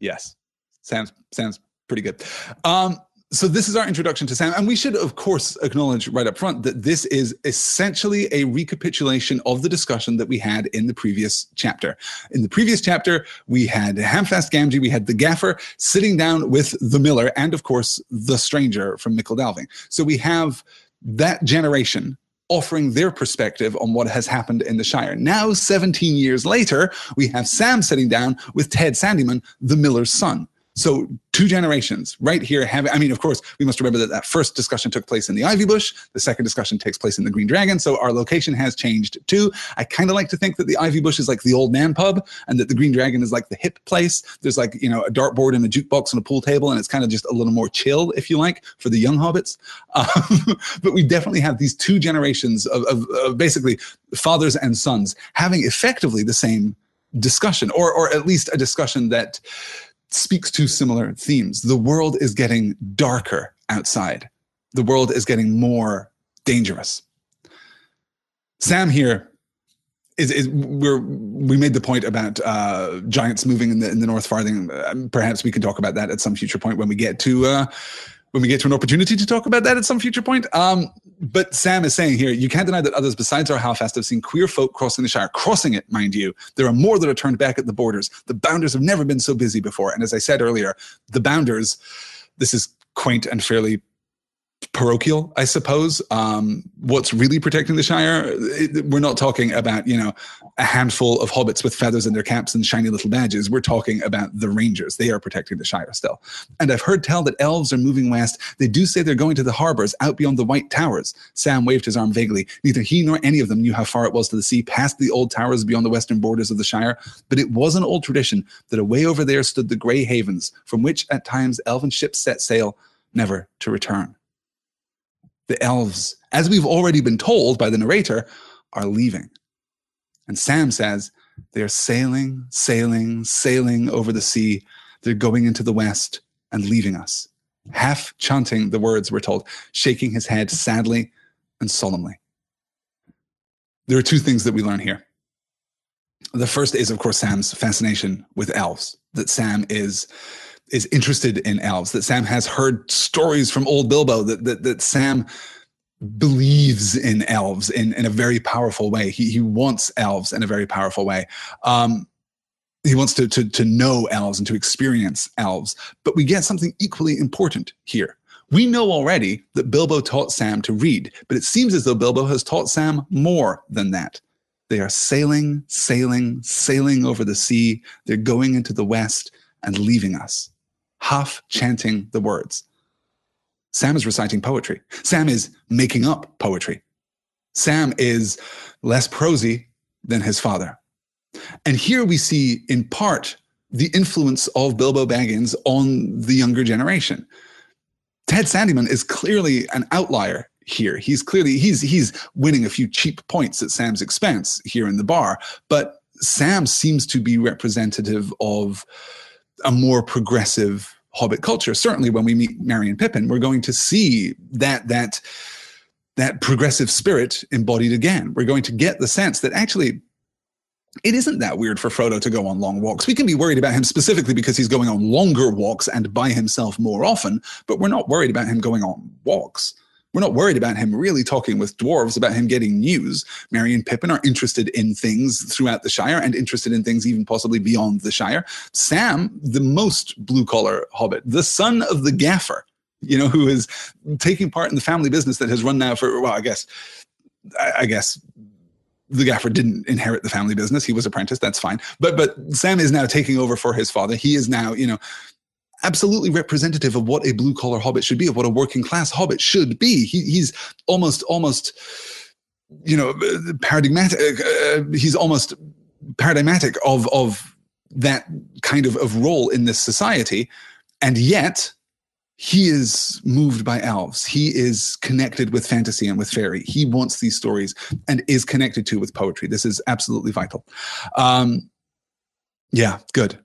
Yes, Sam's Sam's pretty good. Um, so this is our introduction to Sam, and we should, of course, acknowledge right up front that this is essentially a recapitulation of the discussion that we had in the previous chapter. In the previous chapter, we had Hamfast Gamgee, we had the Gaffer sitting down with the Miller, and of course, the Stranger from Michel Delving. So we have that generation offering their perspective on what has happened in the Shire. Now, 17 years later, we have Sam sitting down with Ted Sandyman, the miller's son. So two generations right here have i mean of course we must remember that that first discussion took place in the ivy bush. The second discussion takes place in the green dragon. So our location has changed too. I kind of like to think that the ivy bush is like the old man pub and that the green dragon is like the hip place. There's like you know a dartboard and a jukebox and a pool table and it's kind of just a little more chill if you like for the young hobbits. Um, but we definitely have these two generations of, of, of basically fathers and sons having effectively the same discussion or or at least a discussion that speaks to similar themes. The world is getting darker outside. The world is getting more dangerous. Sam here is, is we're we made the point about uh, giants moving in the in the North Farthing. Uh, perhaps we can talk about that at some future point when we get to uh, when we get to an opportunity to talk about that at some future point. Um, but Sam is saying here, you can't deny that others besides our Halfast have seen queer folk crossing the Shire, crossing it, mind you. There are more that are turned back at the borders. The Bounders have never been so busy before. And as I said earlier, the Bounders, this is quaint and fairly parochial, I suppose. Um, what's really protecting the Shire? It, we're not talking about you know a handful of hobbits with feathers in their caps and shiny little badges. We're talking about the Rangers. They are protecting the Shire still. And I've heard tell that elves are moving west. They do say they're going to the harbors out beyond the White Towers. Sam waved his arm vaguely. Neither he nor any of them knew how far it was to the sea, past the old towers beyond the western borders of the Shire. But it was an old tradition that away over there stood the Grey Havens, from which at times elven ships set sail, never to return the elves, as we've already been told by the narrator, are leaving. And Sam says they're sailing, sailing, sailing over the sea. They're going into the west and leaving us. Half chanting the words, we're told, shaking his head sadly and solemnly. There are two things that we learn here. The first is, of course, Sam's fascination with elves, that Sam is is interested in elves, that Sam has heard stories from old Bilbo, that that, that Sam believes in elves in, in a very powerful way. He, he wants elves in a very powerful way. Um, he wants to, to, to know elves and to experience elves. But we get something equally important here. We know already that Bilbo taught Sam to read, but it seems as though Bilbo has taught Sam more than that. They are sailing, sailing, sailing over the sea. They're going into the west and leaving us half chanting the words. Sam is reciting poetry. Sam is making up poetry. Sam is less prosy than his father. And here we see, in part, the influence of Bilbo Baggins on the younger generation. Ted Sandyman is clearly an outlier here. He's clearly he's he's winning a few cheap points at Sam's expense here in the bar, but Sam seems to be representative of a more progressive Hobbit culture. Certainly, when we meet and Pippin, we're going to see that that that progressive spirit embodied again. We're going to get the sense that actually it isn't that weird for Frodo to go on long walks. We can be worried about him specifically because he's going on longer walks and by himself more often, but we're not worried about him going on walks. We're not worried about him really talking with dwarves about him getting news. Merry and Pippin are interested in things throughout the Shire and interested in things even possibly beyond the Shire. Sam, the most blue collar hobbit, the son of the gaffer, you know, who is taking part in the family business that has run now for, well, I guess, I guess the gaffer didn't inherit the family business. He was apprenticed That's fine. But but Sam is now taking over for his father. He is now, you know, absolutely representative of what a blue collar hobbit should be, of what a working class hobbit should be. He, he's almost almost you know paradigmatic. Uh, he's almost paradigmatic of of that kind of, of role in this society, and yet he is moved by elves. He is connected with fantasy and with fairy. He wants these stories and is connected to with poetry. This is absolutely vital. Um, yeah, good.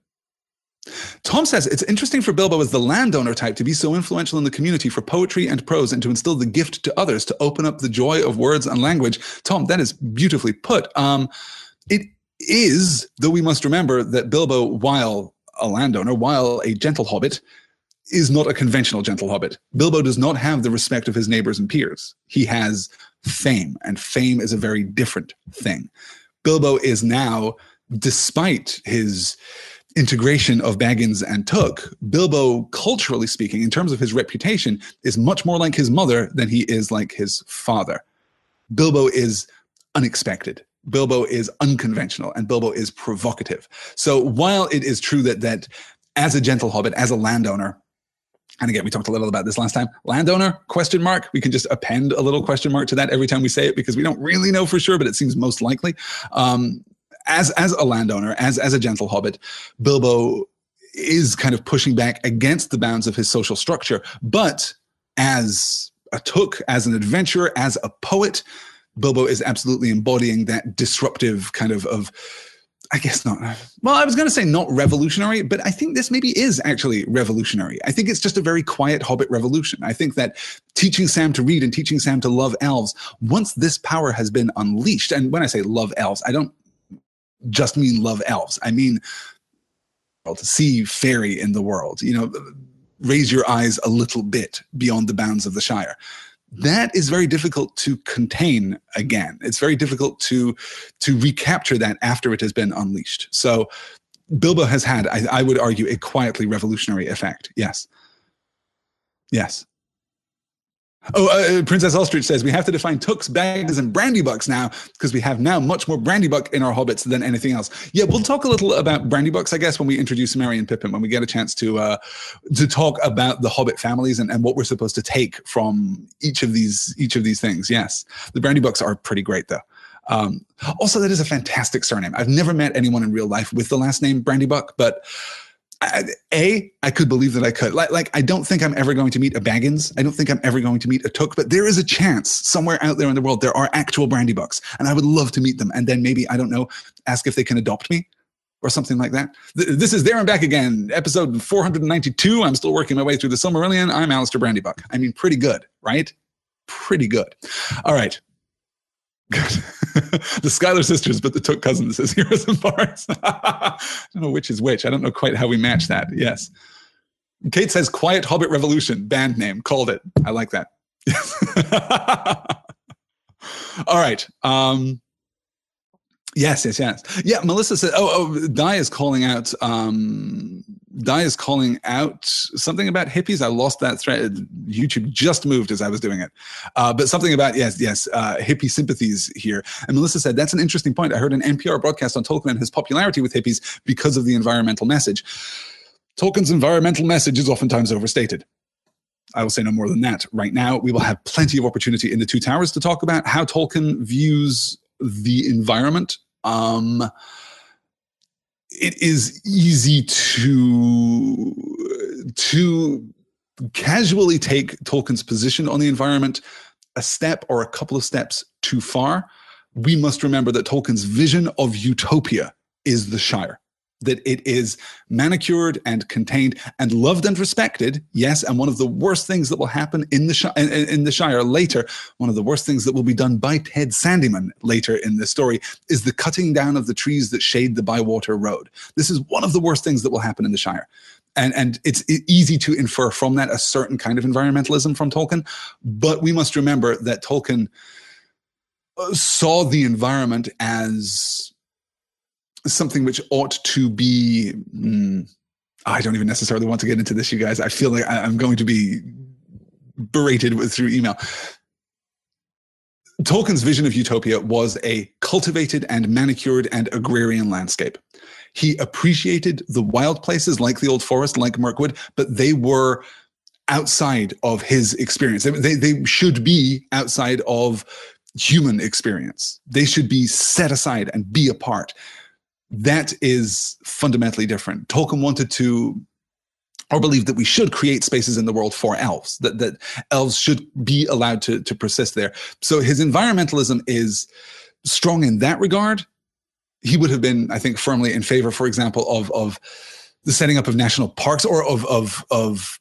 Tom says it's interesting for Bilbo as the landowner type to be so influential in the community for poetry and prose and to instill the gift to others to open up the joy of words and language. Tom, that is beautifully put. Um, it is, though we must remember that Bilbo, while a landowner, while a gentle hobbit, is not a conventional gentle hobbit. Bilbo does not have the respect of his neighbors and peers. He has fame, and fame is a very different thing. Bilbo is now, despite his integration of Baggins and Took, Bilbo, culturally speaking, in terms of his reputation, is much more like his mother than he is like his father. Bilbo is unexpected. Bilbo is unconventional and Bilbo is provocative. So while it is true that that as a gentle hobbit, as a landowner, and again we talked a little about this last time landowner question mark we can just append a little question mark to that every time we say it because we don't really know for sure but it seems most likely um, as as a landowner as as a gentle hobbit bilbo is kind of pushing back against the bounds of his social structure but as a took as an adventurer as a poet bilbo is absolutely embodying that disruptive kind of of I guess not. Well, I was going to say not revolutionary, but I think this maybe is actually revolutionary. I think it's just a very quiet Hobbit revolution. I think that teaching Sam to read and teaching Sam to love elves, once this power has been unleashed, and when I say love elves, I don't just mean love elves. I mean to see fairy in the world. You know, raise your eyes a little bit beyond the bounds of the Shire that is very difficult to contain again. It's very difficult to to recapture that after it has been unleashed. So Bilbo has had, I, I would argue, a quietly revolutionary effect. Yes. Yes. Oh, uh, uh, Princess Ostrich says we have to define tooks, bags, and brandybucks now because we have now much more brandybuck in our hobbits than anything else. Yeah, we'll talk a little about brandybucks, I guess, when we introduce Merry and Pippin, when we get a chance to uh, to talk about the hobbit families and, and what we're supposed to take from each of these each of these things. Yes, the brandybucks are pretty great though. Um, also, that is a fantastic surname. I've never met anyone in real life with the last name Brandybuck, but I, a, I could believe that I could. Like, like, I don't think I'm ever going to meet a Baggins. I don't think I'm ever going to meet a Took, but there is a chance somewhere out there in the world there are actual Brandybucks, and I would love to meet them. And then maybe I don't know, ask if they can adopt me or something like that. This is there and back again, episode 492. I'm still working my way through the Silmarillion. I'm Alistair Brandybuck. I mean, pretty good, right? Pretty good. All right. The Schuyler sisters, but the Took cousins as heroes and bards. I don't know which is which. I don't know quite how we match that. Yes. Kate says Quiet Hobbit Revolution, band name. Called it. I like that. All right. Um, yes, yes, yes. Yeah, Melissa said, oh, oh, Di is calling out um, Di is calling out something about hippies. I lost that thread. YouTube just moved as I was doing it. Uh, but something about, yes, yes, uh, hippie sympathies here. And Melissa said, that's an interesting point. I heard an NPR broadcast on Tolkien and his popularity with hippies because of the environmental message. Tolkien's environmental message is oftentimes overstated. I will say no more than that right now. We will have plenty of opportunity in the Two Towers to talk about how Tolkien views the environment. Um, it is easy to to casually take Tolkien's position on the environment a step or a couple of steps too far. We must remember that Tolkien's vision of utopia is the Shire that it is manicured and contained and loved and respected yes and one of the worst things that will happen in the Shire, in, the Shire later one of the worst things that will be done by Ted Sandyman later in the story is the cutting down of the trees that shade the Bywater Road. This is one of the worst things that will happen in the Shire. And and it's easy to infer from that a certain kind of environmentalism from Tolkien but we must remember that Tolkien uh, saw the environment as something which ought to be. Mm, I don't even necessarily want to get into this, you guys. I feel like I'm going to be berated with through email. Tolkien's vision of utopia was a cultivated and manicured and agrarian landscape. He appreciated the wild places like the Old Forest, like Mirkwood, but they were outside of his experience. They, they should be outside of human experience. They should be set aside and be apart that is fundamentally different. Tolkien wanted to or believed that we should create spaces in the world for elves, that, that elves should be allowed to, to persist there. So his environmentalism is strong in that regard. He would have been, I think, firmly in favor, for example, of, of the setting up of national parks or of, of, of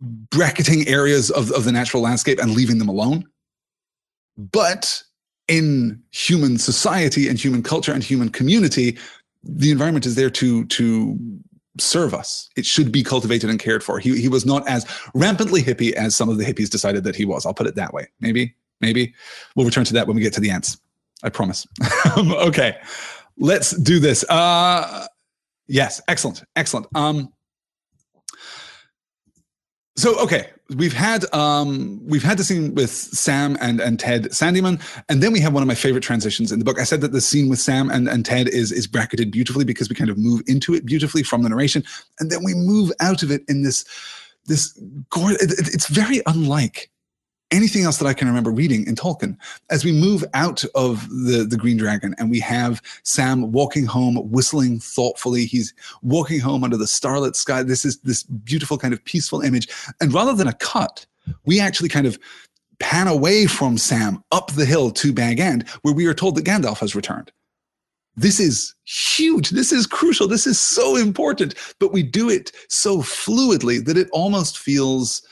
bracketing areas of, of the natural landscape and leaving them alone. But in human society and human culture and human community, the environment is there to to serve us. It should be cultivated and cared for. He he was not as rampantly hippie as some of the hippies decided that he was. I'll put it that way. Maybe, maybe we'll return to that when we get to the Ents. I promise. okay, let's do this. Uh, yes, excellent, excellent. Um, so okay, we've had um, we've had the scene with Sam and and Ted Sandyman, and then we have one of my favorite transitions in the book. I said that the scene with Sam and, and Ted is is bracketed beautifully because we kind of move into it beautifully from the narration, and then we move out of it in this this gore. It, it, it's very unlike anything else that I can remember reading in Tolkien. As we move out of the, the Green Dragon and we have Sam walking home, whistling thoughtfully, he's walking home under the starlit sky. This is this beautiful kind of peaceful image. And rather than a cut, we actually kind of pan away from Sam up the hill to Bag End, where we are told that Gandalf has returned. This is huge. This is crucial. This is so important. But we do it so fluidly that it almost feels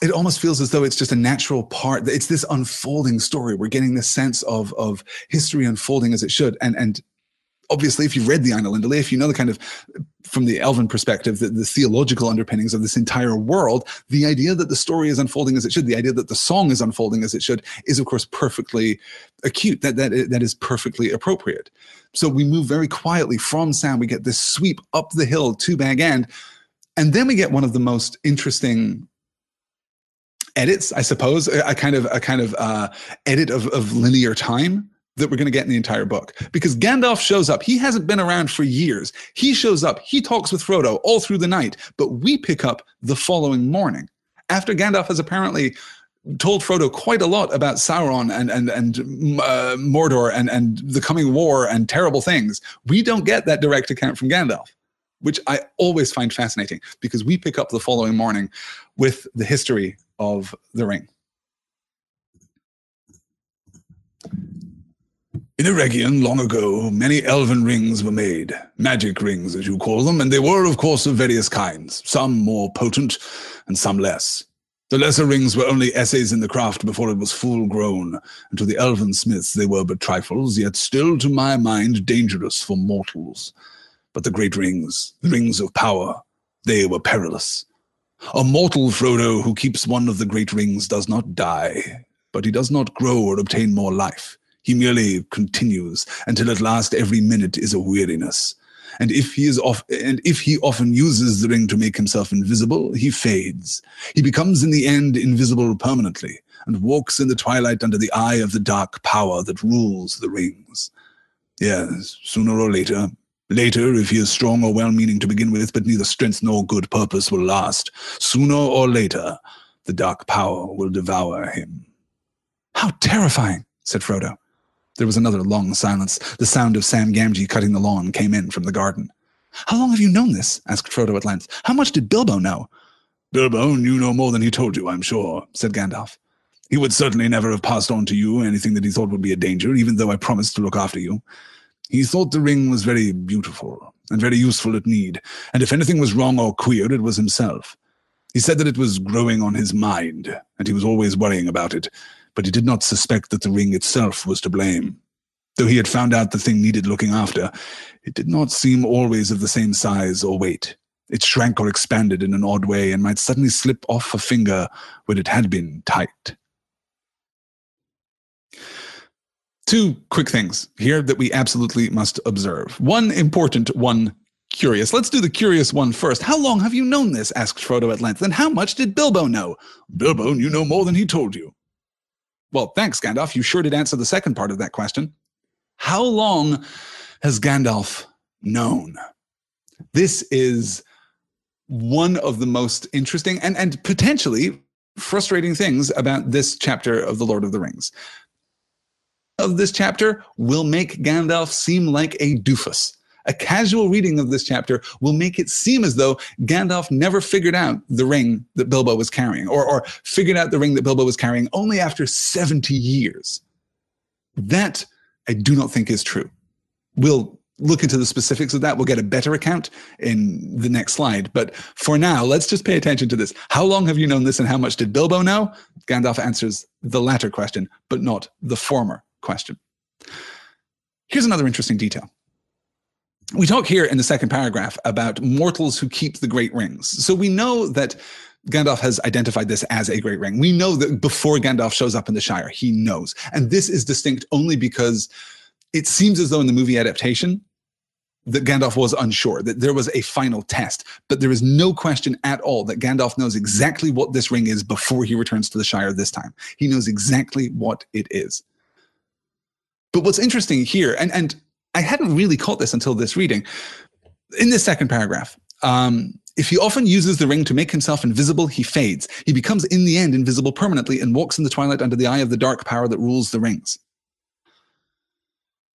it almost feels as though it's just a natural part. It's this unfolding story. We're getting this sense of of history unfolding as it should. And and obviously, if you've read the Ainulindalë, if you know the kind of from the Elven perspective, the, the theological underpinnings of this entire world, the idea that the story is unfolding as it should, the idea that the song is unfolding as it should, is of course perfectly acute. That that that is perfectly appropriate. So we move very quietly from Sam. We get this sweep up the hill to Bag End. And then we get one of the most interesting edits, I suppose, a, kind of a kind of uh, edit of, of linear time that we're going to get in the entire book because Gandalf shows up. He hasn't been around for years. He shows up. He talks with Frodo all through the night, but we pick up the following morning after Gandalf has apparently told Frodo quite a lot about Sauron and and and uh, Mordor and and the coming war and terrible things. We don't get that direct account from Gandalf, which I always find fascinating because we pick up the following morning with the history of the ring. In Eregion, long ago, many elven rings were made, magic rings, as you call them, and they were, of course, of various kinds, some more potent and some less. The lesser rings were only essays in the craft before it was full grown, and to the elven smiths they were but trifles, yet still, to my mind, dangerous for mortals. But the great rings, the rings of power, they were perilous, a mortal Frodo who keeps one of the great rings does not die, but he does not grow or obtain more life. He merely continues until at last every minute is a weariness. And if he is off, and if he often uses the ring to make himself invisible, he fades. He becomes in the end invisible permanently, and walks in the twilight under the eye of the dark power that rules the rings. Yes, sooner or later, Later, if he is strong or well meaning to begin with, but neither strength nor good purpose will last, sooner or later, the dark power will devour him. How terrifying, said Frodo. There was another long silence. The sound of Sam Gamgee cutting the lawn came in from the garden. How long have you known this? asked Frodo at length. How much did Bilbo know? Bilbo knew no more than he told you, I'm sure, said Gandalf. He would certainly never have passed on to you anything that he thought would be a danger, even though I promised to look after you. He thought the ring was very beautiful and very useful at need, and if anything was wrong or queer, it was himself. He said that it was growing on his mind, and he was always worrying about it, but he did not suspect that the ring itself was to blame. Though he had found out the thing needed looking after, it did not seem always of the same size or weight. It shrank or expanded in an odd way and might suddenly slip off a finger when it had been tight. Two quick things here that we absolutely must observe. One important, one curious. Let's do the curious one first. How long have you known this? asked Frodo at length. And how much did Bilbo know? Bilbo knew no more than he told you. Well, thanks, Gandalf. You sure did answer the second part of that question. How long has Gandalf known? This is one of the most interesting and, and potentially frustrating things about this chapter of The Lord of the Rings of this chapter will make Gandalf seem like a doofus. A casual reading of this chapter will make it seem as though Gandalf never figured out the ring that Bilbo was carrying, or, or figured out the ring that Bilbo was carrying only after 70 years. That I do not think is true. We'll look into the specifics of that. We'll get a better account in the next slide. But for now, let's just pay attention to this. How long have you known this and how much did Bilbo know? Gandalf answers the latter question, but not the former question. Here's another interesting detail. We talk here in the second paragraph about mortals who keep the great rings. So we know that Gandalf has identified this as a great ring. We know that before Gandalf shows up in the Shire, he knows. And this is distinct only because it seems as though in the movie adaptation, that Gandalf was unsure, that there was a final test. But there is no question at all that Gandalf knows exactly what this ring is before he returns to the Shire this time. He knows exactly what it is. But what's interesting here, and, and I hadn't really caught this until this reading, in this second paragraph, um, if he often uses the ring to make himself invisible, he fades. He becomes in the end invisible permanently and walks in the twilight under the eye of the dark power that rules the rings.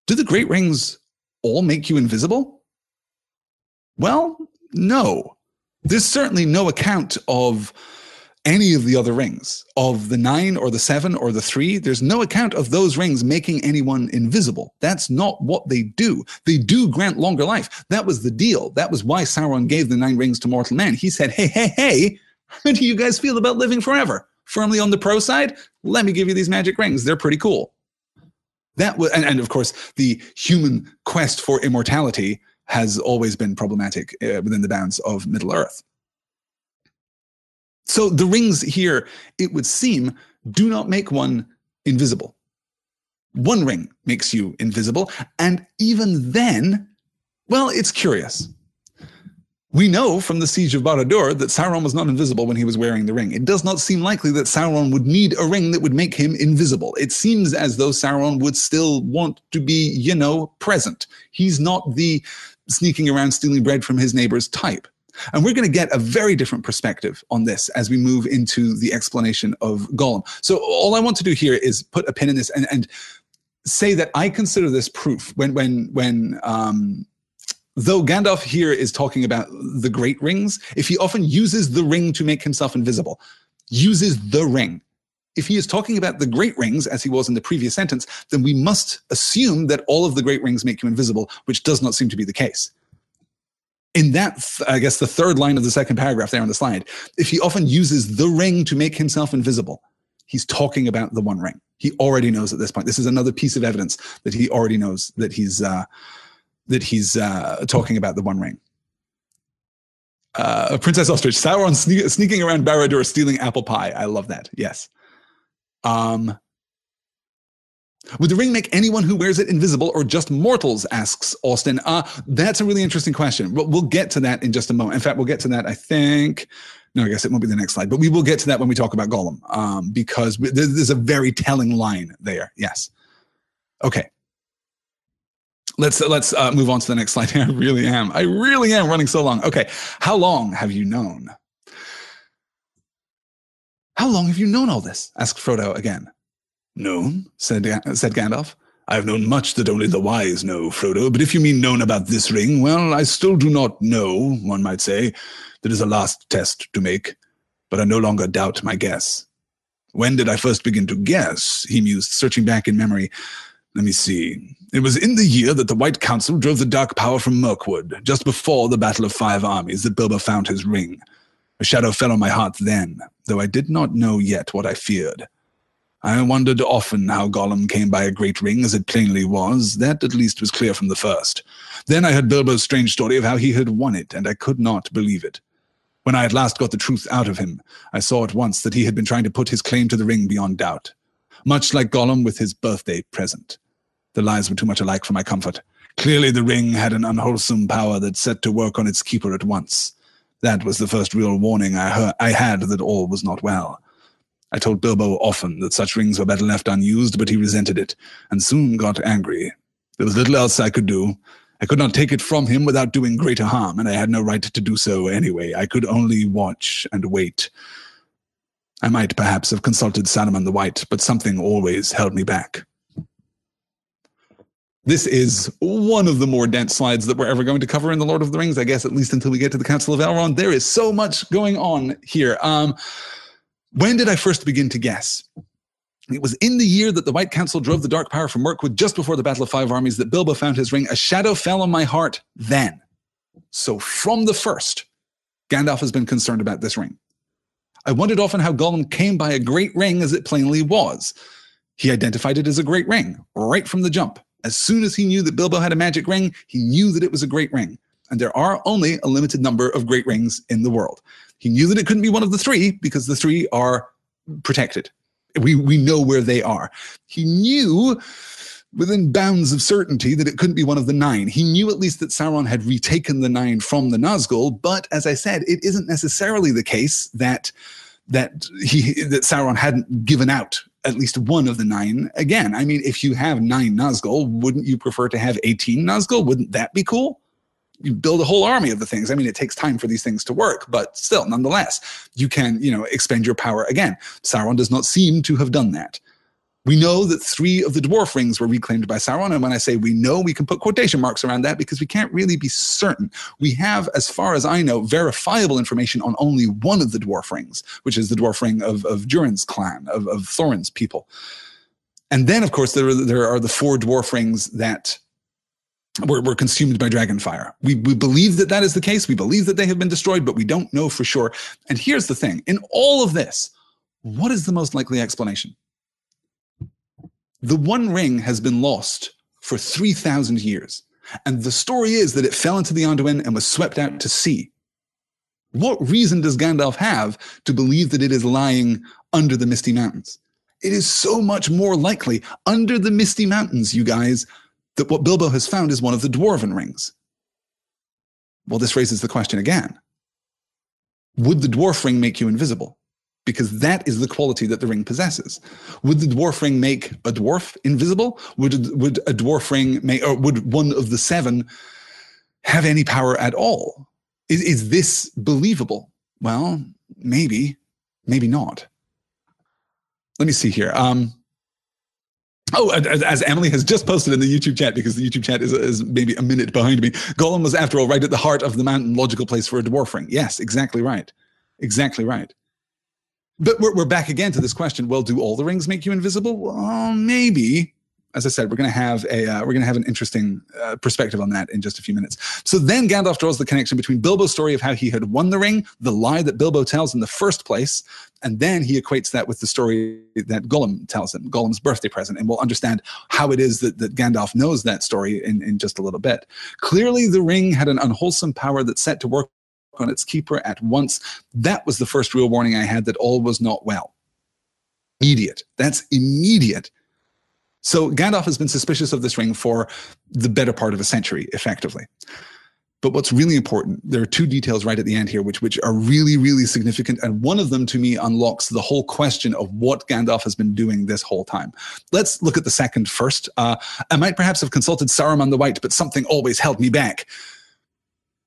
Do the great rings all make you invisible? Well, no. There's certainly no account of any of the other rings of the nine or the seven or the three. There's no account of those rings making anyone invisible. That's not what they do. They do grant longer life. That was the deal. That was why Sauron gave the nine rings to mortal men. He said, Hey, hey, hey, how do you guys feel about living forever? Firmly on the pro side? Let me give you these magic rings. They're pretty cool. That was, and, and of course, the human quest for immortality has always been problematic uh, within the bounds of Middle Earth. So the rings here, it would seem, do not make one invisible. One ring makes you invisible. And even then, well, it's curious. We know from the siege of Barad-dûr that Sauron was not invisible when he was wearing the ring. It does not seem likely that Sauron would need a ring that would make him invisible. It seems as though Sauron would still want to be, you know, present. He's not the sneaking around stealing bread from his neighbors type. And we're going to get a very different perspective on this as we move into the explanation of Gollum. So all I want to do here is put a pin in this and, and say that I consider this proof when when when um, though Gandalf here is talking about the great rings, if he often uses the ring to make himself invisible, uses the ring. If he is talking about the great rings, as he was in the previous sentence, then we must assume that all of the great rings make you invisible, which does not seem to be the case in that, I guess, the third line of the second paragraph there on the slide, if he often uses the ring to make himself invisible, he's talking about the one ring. He already knows at this point. This is another piece of evidence that he already knows that he's uh, that he's uh, talking about the one ring. Uh, Princess Ostrich, Sauron sne- sneaking around Barad-dûr stealing apple pie. I love that. Yes. Um, would the ring make anyone who wears it invisible or just mortals? asks Austin. Uh, that's a really interesting question. We'll, we'll get to that in just a moment. In fact, we'll get to that, I think. No, I guess it won't be the next slide, but we will get to that when we talk about Gollum um, because there's a very telling line there. Yes. Okay. let's let's uh, move on to the next slide. I really am. I really am running so long. Okay, how long have you known? How long have you known all this? asked Frodo again. Known, said, said Gandalf. I have known much that only the wise know, Frodo, but if you mean known about this ring, well, I still do not know, one might say. There is a last test to make, but I no longer doubt my guess. When did I first begin to guess? He mused, searching back in memory. Let me see. It was in the year that the White Council drove the Dark Power from Mirkwood, just before the Battle of Five Armies, that Bilbo found his ring. A shadow fell on my heart then, though I did not know yet what I feared. I wondered often how Gollum came by a great ring, as it plainly was. That at least was clear from the first. Then I heard Bilbo's strange story of how he had won it, and I could not believe it. When I at last got the truth out of him, I saw at once that he had been trying to put his claim to the ring beyond doubt. Much like Gollum with his birthday present. The lies were too much alike for my comfort. Clearly, the ring had an unwholesome power that set to work on its keeper at once. That was the first real warning I, heard, I had that all was not well. I told Bilbo often that such rings were better left unused, but he resented it, and soon got angry. There was little else I could do. I could not take it from him without doing greater harm, and I had no right to do so anyway. I could only watch and wait. I might perhaps have consulted Saruman the White, but something always held me back. This is one of the more dense slides that we're ever going to cover in The Lord of the Rings, I guess, at least until we get to the Council of Elrond. There is so much going on here. Um, when did I first begin to guess? It was in the year that the White Council drove the Dark Power from Mirkwood, just before the Battle of Five Armies, that Bilbo found his ring. A shadow fell on my heart then. So from the first, Gandalf has been concerned about this ring. I wondered often how Gollum came by a great ring as it plainly was. He identified it as a great ring right from the jump. As soon as he knew that Bilbo had a magic ring, he knew that it was a great ring. And there are only a limited number of great rings in the world. He knew that it couldn't be one of the three because the three are protected. We, we know where they are. He knew within bounds of certainty that it couldn't be one of the nine. He knew at least that Sauron had retaken the nine from the Nazgul, but as I said, it isn't necessarily the case that that he that Sauron hadn't given out at least one of the nine again. I mean, if you have nine Nazgul, wouldn't you prefer to have 18 Nazgul? Wouldn't that be cool? You build a whole army of the things. I mean, it takes time for these things to work, but still, nonetheless, you can, you know, expend your power again. Sauron does not seem to have done that. We know that three of the dwarf rings were reclaimed by Sauron. And when I say we know, we can put quotation marks around that because we can't really be certain. We have, as far as I know, verifiable information on only one of the dwarf rings, which is the dwarf ring of, of Durin's clan, of, of Thorin's people. And then, of course, there there are the four dwarf rings that were, were consumed by dragonfire. We, we believe that that is the case. We believe that they have been destroyed, but we don't know for sure. And here's the thing in all of this, what is the most likely explanation? The One Ring has been lost for 3,000 years. And the story is that it fell into the Anduin and was swept out to sea. What reason does Gandalf have to believe that it is lying under the Misty Mountains? It is so much more likely under the Misty Mountains, you guys, that what Bilbo has found is one of the dwarven rings. Well, this raises the question again Would the dwarf ring make you invisible? Because that is the quality that the ring possesses. Would the dwarf ring make a dwarf invisible? Would, would a dwarf ring make, or would one of the seven have any power at all? Is, is this believable? Well, maybe, maybe not. Let me see here. Um, Oh, as Emily has just posted in the YouTube chat, because the YouTube chat is, is maybe a minute behind me. Gollum was, after all, right at the heart of the mountain, logical place for a dwarf ring. Yes, exactly right. Exactly right. But we're, we're back again to this question. Well, do all the rings make you invisible? Well, maybe as I said, we're going to have a uh, we're going to have an interesting uh, perspective on that in just a few minutes. So then Gandalf draws the connection between Bilbo's story of how he had won the ring, the lie that Bilbo tells in the first place, and then he equates that with the story that Gollum tells him, Gollum's birthday present, and we'll understand how it is that, that Gandalf knows that story in, in just a little bit. Clearly, the ring had an unwholesome power that set to work on its keeper at once. That was the first real warning I had that all was not well. Immediate. That's immediate. So Gandalf has been suspicious of this ring for the better part of a century, effectively. But what's really important, there are two details right at the end here, which which are really, really significant. And one of them to me unlocks the whole question of what Gandalf has been doing this whole time. Let's look at the second first. Uh, I might perhaps have consulted Saruman the White, but something always held me back.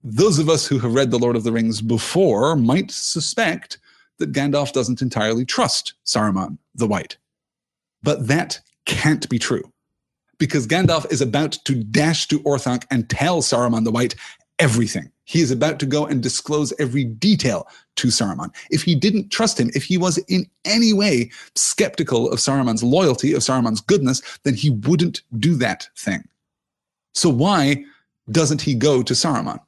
Those of us who have read The Lord of the Rings before might suspect that Gandalf doesn't entirely trust Saruman the White. But that can't be true because Gandalf is about to dash to Orthanc and tell Saruman the White everything. He is about to go and disclose every detail to Saruman. If he didn't trust him, if he was in any way skeptical of Saruman's loyalty, of Saruman's goodness, then he wouldn't do that thing. So why doesn't he go to Saruman?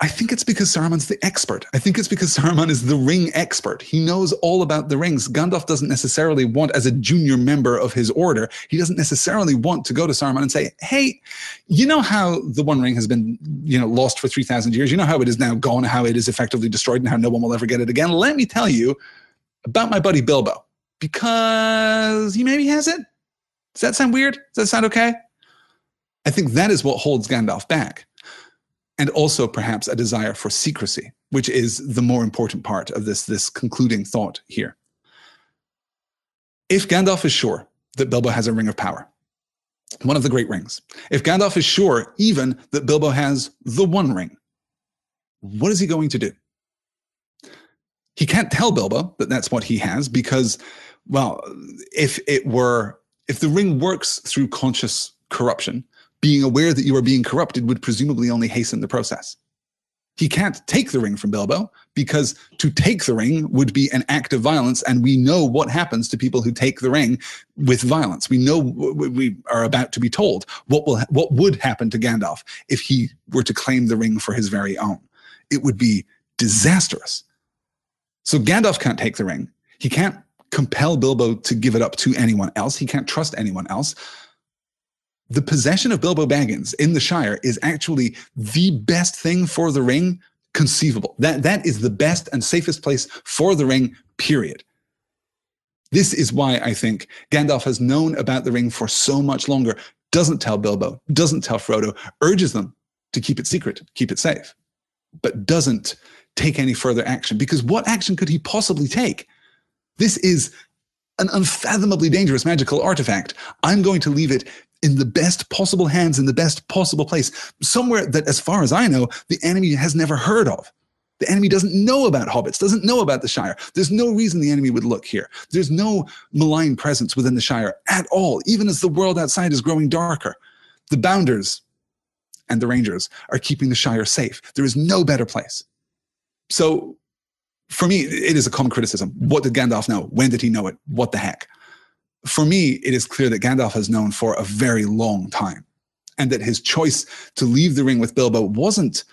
I think it's because Saruman's the expert. I think it's because Saruman is the ring expert. He knows all about the rings. Gandalf doesn't necessarily want, as a junior member of his order, he doesn't necessarily want to go to Saruman and say, "Hey, you know how the One Ring has been, you know, lost for three thousand years. You know how it is now gone, how it is effectively destroyed, and how no one will ever get it again. Let me tell you about my buddy Bilbo, because he maybe has it. Does that sound weird? Does that sound okay? I think that is what holds Gandalf back and also perhaps a desire for secrecy, which is the more important part of this, this concluding thought here. If Gandalf is sure that Bilbo has a ring of power, one of the great rings, if Gandalf is sure even that Bilbo has the one ring, what is he going to do? He can't tell Bilbo that that's what he has because, well, if it were, if the ring works through conscious corruption, being aware that you are being corrupted would presumably only hasten the process. He can't take the ring from Bilbo because to take the ring would be an act of violence. And we know what happens to people who take the ring with violence. We know we are about to be told what will, what would happen to Gandalf if he were to claim the ring for his very own. It would be disastrous. So Gandalf can't take the ring. He can't compel Bilbo to give it up to anyone else. He can't trust anyone else the possession of Bilbo Baggins in the Shire is actually the best thing for the ring conceivable. That, that is the best and safest place for the ring, period. This is why I think Gandalf has known about the ring for so much longer, doesn't tell Bilbo, doesn't tell Frodo, urges them to keep it secret, keep it safe, but doesn't take any further action. Because what action could he possibly take? This is an unfathomably dangerous magical artifact. I'm going to leave it in the best possible hands in the best possible place, somewhere that, as far as I know, the enemy has never heard of. The enemy doesn't know about hobbits, doesn't know about the Shire. There's no reason the enemy would look here. There's no malign presence within the Shire at all, even as the world outside is growing darker. The Bounders and the Rangers are keeping the Shire safe. There is no better place. So, for me, it is a common criticism. What did Gandalf know? When did he know it? What the heck? For me, it is clear that Gandalf has known for a very long time, and that his choice to leave the ring with Bilbo wasn't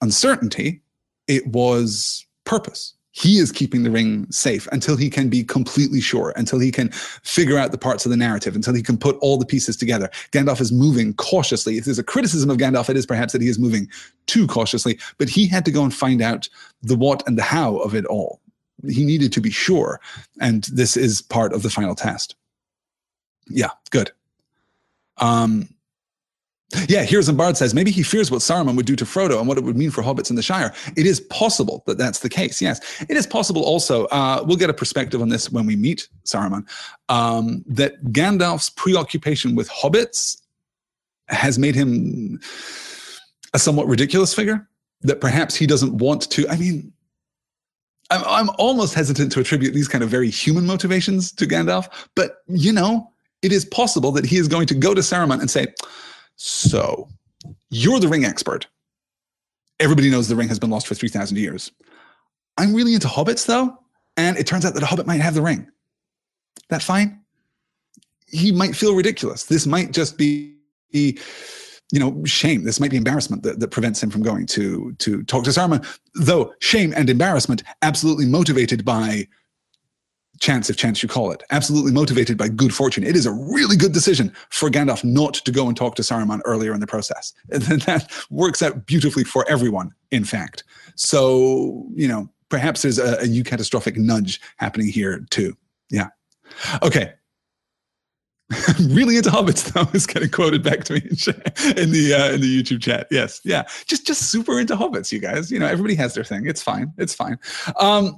uncertainty, it was purpose. He is keeping the ring safe until he can be completely sure, until he can figure out the parts of the narrative, until he can put all the pieces together. Gandalf is moving cautiously. If there's a criticism of Gandalf, it is perhaps that he is moving too cautiously, but he had to go and find out the what and the how of it all. He needed to be sure, and this is part of the final test. Yeah, good. Um, yeah, here Bard says maybe he fears what Saruman would do to Frodo and what it would mean for hobbits in the Shire. It is possible that that's the case. Yes, it is possible. Also, uh, we'll get a perspective on this when we meet Saruman. Um, that Gandalf's preoccupation with hobbits has made him a somewhat ridiculous figure. That perhaps he doesn't want to. I mean, I'm, I'm almost hesitant to attribute these kind of very human motivations to Gandalf, but you know, it is possible that he is going to go to Saruman and say, So, you're the ring expert. Everybody knows the ring has been lost for 3,000 years. I'm really into hobbits, though, and it turns out that a hobbit might have the ring. That fine? He might feel ridiculous. This might just be, you know, shame. This might be embarrassment that, that prevents him from going to to talk to Saruman. Though shame and embarrassment absolutely motivated by chance, if chance you call it, absolutely motivated by good fortune. It is a really good decision for Gandalf not to go and talk to Saruman earlier in the process. And that works out beautifully for everyone, in fact. So, you know, perhaps there's a, a eucatastrophic nudge happening here too. Yeah. Okay. really into hobbits though is getting quoted back to me in the uh, in the YouTube chat. Yes, yeah, just just super into hobbits, you guys. You know, everybody has their thing. It's fine. It's fine. Um,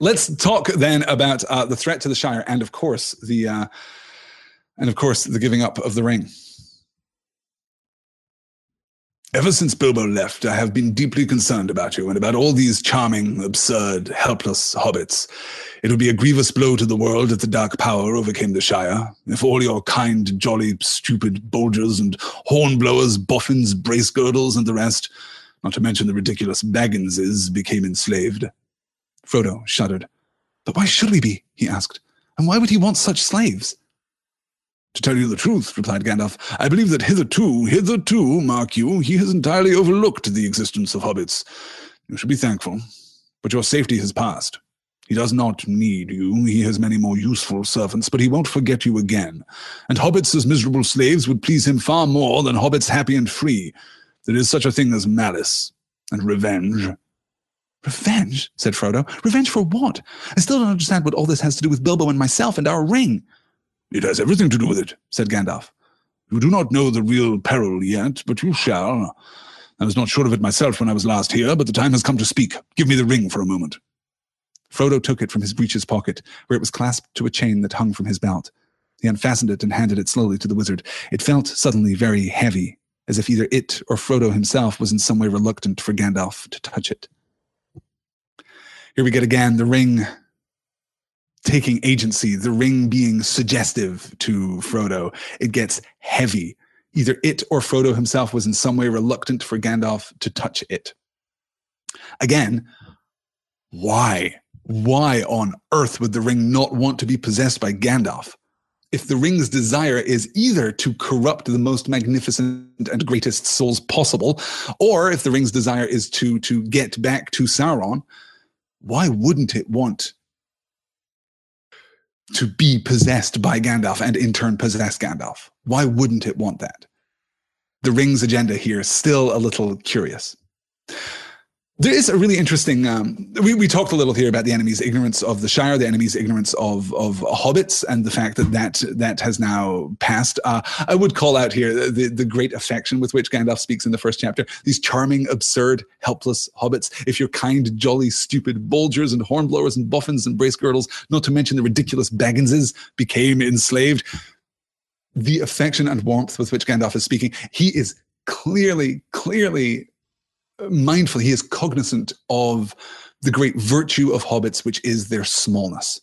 let's talk then about uh, the threat to the Shire, and of course the uh, and of course the giving up of the ring. Ever since Bilbo left, I have been deeply concerned about you and about all these charming, absurd, helpless hobbits. It would be a grievous blow to the world if the Dark Power overcame the Shire, if all your kind, jolly, stupid Bolgers and hornblowers, boffins, Bracegirdles, and the rest, not to mention the ridiculous Bagginses, became enslaved. Frodo shuddered. But why should we be? he asked. And why would he want such slaves? To tell you the truth, replied Gandalf, I believe that hitherto, hitherto, mark you, he has entirely overlooked the existence of hobbits. You should be thankful. But your safety has passed. He does not need you. He has many more useful servants, but he won't forget you again. And hobbits as miserable slaves would please him far more than hobbits happy and free. There is such a thing as malice and revenge. Revenge? said Frodo. Revenge for what? I still don't understand what all this has to do with Bilbo and myself and our ring. It has everything to do with it, said Gandalf. You do not know the real peril yet, but you shall. I was not sure of it myself when I was last here, but the time has come to speak. Give me the ring for a moment. Frodo took it from his breeches pocket, where it was clasped to a chain that hung from his belt. He unfastened it and handed it slowly to the wizard. It felt suddenly very heavy, as if either it or Frodo himself was in some way reluctant for Gandalf to touch it. Here we get again the ring taking agency, the ring being suggestive to Frodo. It gets heavy. Either it or Frodo himself was in some way reluctant for Gandalf to touch it. Again, why? why on earth would the ring not want to be possessed by Gandalf? If the ring's desire is either to corrupt the most magnificent and greatest souls possible, or if the ring's desire is to, to get back to Sauron, why wouldn't it want to be possessed by Gandalf and in turn possess Gandalf? Why wouldn't it want that? The ring's agenda here is still a little curious. There is a really interesting. Um, we, we talked a little here about the enemy's ignorance of the Shire, the enemy's ignorance of of hobbits, and the fact that that that has now passed. Uh, I would call out here the the great affection with which Gandalf speaks in the first chapter. These charming, absurd, helpless hobbits. If you're kind, jolly, stupid Bolgers and hornblowers and boffins and Bracegirdles, not to mention the ridiculous Bagginses, became enslaved. The affection and warmth with which Gandalf is speaking, he is clearly, clearly mindful, he is cognizant of the great virtue of hobbits, which is their smallness.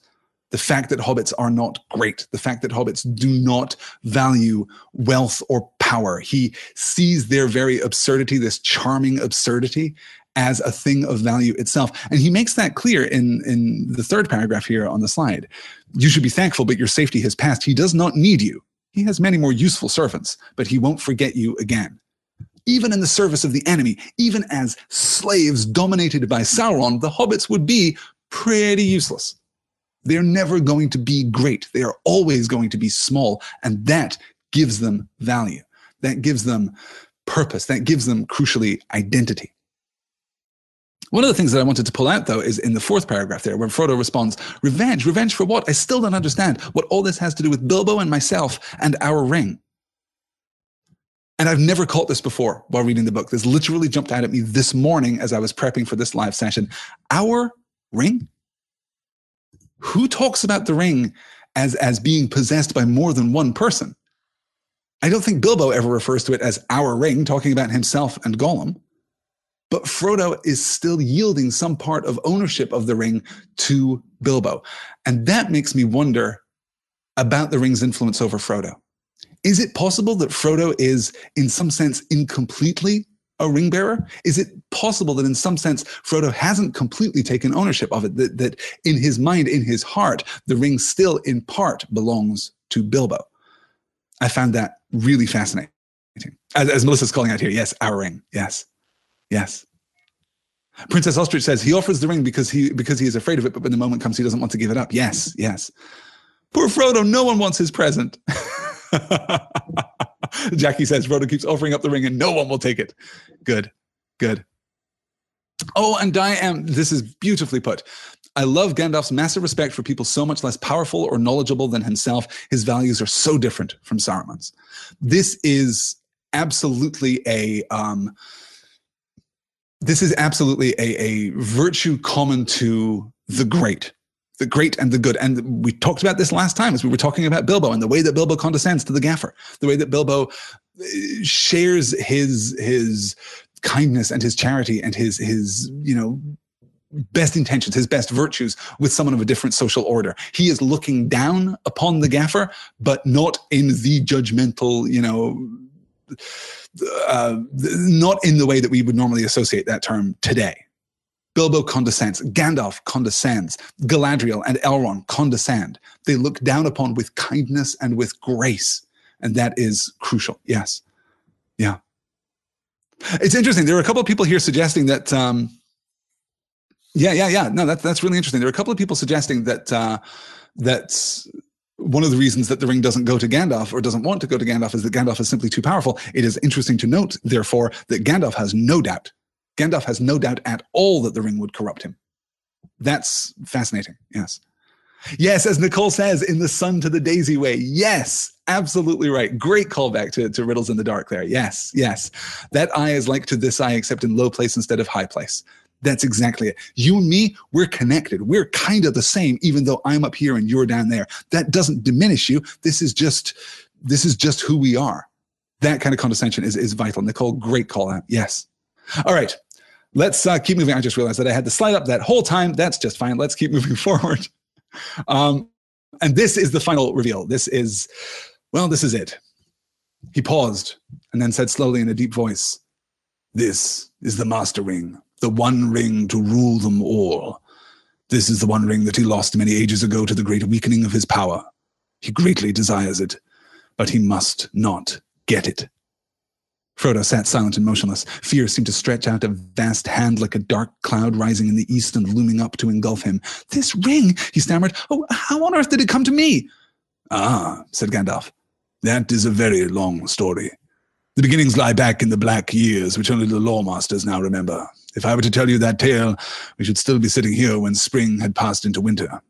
The fact that hobbits are not great, the fact that hobbits do not value wealth or power. He sees their very absurdity, this charming absurdity, as a thing of value itself. And he makes that clear in, in the third paragraph here on the slide. You should be thankful, but your safety has passed. He does not need you. He has many more useful servants, but he won't forget you again even in the service of the enemy, even as slaves dominated by Sauron, the hobbits would be pretty useless. They're never going to be great. They are always going to be small. And that gives them value. That gives them purpose. That gives them, crucially, identity. One of the things that I wanted to pull out, though, is in the fourth paragraph there, where Frodo responds, Revenge, revenge for what? I still don't understand what all this has to do with Bilbo and myself and our ring. And I've never caught this before while reading the book. This literally jumped out at me this morning as I was prepping for this live session. Our ring? Who talks about the ring as, as being possessed by more than one person? I don't think Bilbo ever refers to it as our ring, talking about himself and Gollum. But Frodo is still yielding some part of ownership of the ring to Bilbo. And that makes me wonder about the ring's influence over Frodo. Is it possible that Frodo is, in some sense, incompletely a ring bearer? Is it possible that in some sense Frodo hasn't completely taken ownership of it, that, that in his mind, in his heart, the ring still in part belongs to Bilbo? I found that really fascinating. As, as Melissa's calling out here, yes, our ring. Yes, yes. Princess Ostrich says he offers the ring because he because he is afraid of it, but when the moment comes, he doesn't want to give it up. Yes, yes. Poor Frodo, no one wants his present. Jackie says Frodo keeps offering up the ring and no one will take it. Good, good. Oh, and Diane, this is beautifully put. I love Gandalf's massive respect for people so much less powerful or knowledgeable than himself. His values are so different from Saruman's. This is absolutely a um, this is absolutely a, a virtue common to the great the great and the good. And we talked about this last time as we were talking about Bilbo and the way that Bilbo condescends to the gaffer, the way that Bilbo uh, shares his his kindness and his charity and his his you know best intentions, his best virtues with someone of a different social order. He is looking down upon the gaffer, but not in the judgmental, you know, uh, not in the way that we would normally associate that term today. Bilbo condescends, Gandalf condescends, Galadriel and Elrond condescend. They look down upon with kindness and with grace. And that is crucial. Yes. Yeah. It's interesting. There are a couple of people here suggesting that um, yeah, yeah, yeah. No, that's that's really interesting. There are a couple of people suggesting that uh, that's one of the reasons that the ring doesn't go to Gandalf or doesn't want to go to Gandalf is that Gandalf is simply too powerful. It is interesting to note, therefore, that Gandalf has no doubt. Gandalf has no doubt at all that the ring would corrupt him. That's fascinating. Yes. Yes, as Nicole says, in the sun to the daisy way. Yes, absolutely right. Great callback to, to Riddles in the Dark there. Yes, yes. That eye is like to this eye, except in low place instead of high place. That's exactly it. You and me, we're connected. We're kind of the same, even though I'm up here and you're down there. That doesn't diminish you. This is just, this is just who we are. That kind of condescension is, is vital. Nicole, great call out. Yes. All right. Let's uh, keep moving. I just realized that I had the slide up that whole time. That's just fine. Let's keep moving forward. Um, and this is the final reveal. This is, well, this is it. He paused and then said slowly in a deep voice, This is the master ring the one ring to rule them all. This is the one ring that he lost many ages ago to the great weakening of his power. He greatly desires it, but he must not get it. Frodo sat silent and motionless. Fear seemed to stretch out a vast hand like a dark cloud rising in the east and looming up to engulf him. This ring, he stammered. Oh, how on earth did it come to me? Ah, said Gandalf. That is a very long story. The beginnings lie back in the black years, which only the lore masters now remember. If I were to tell you that tale, we should still be sitting here when spring had passed into winter.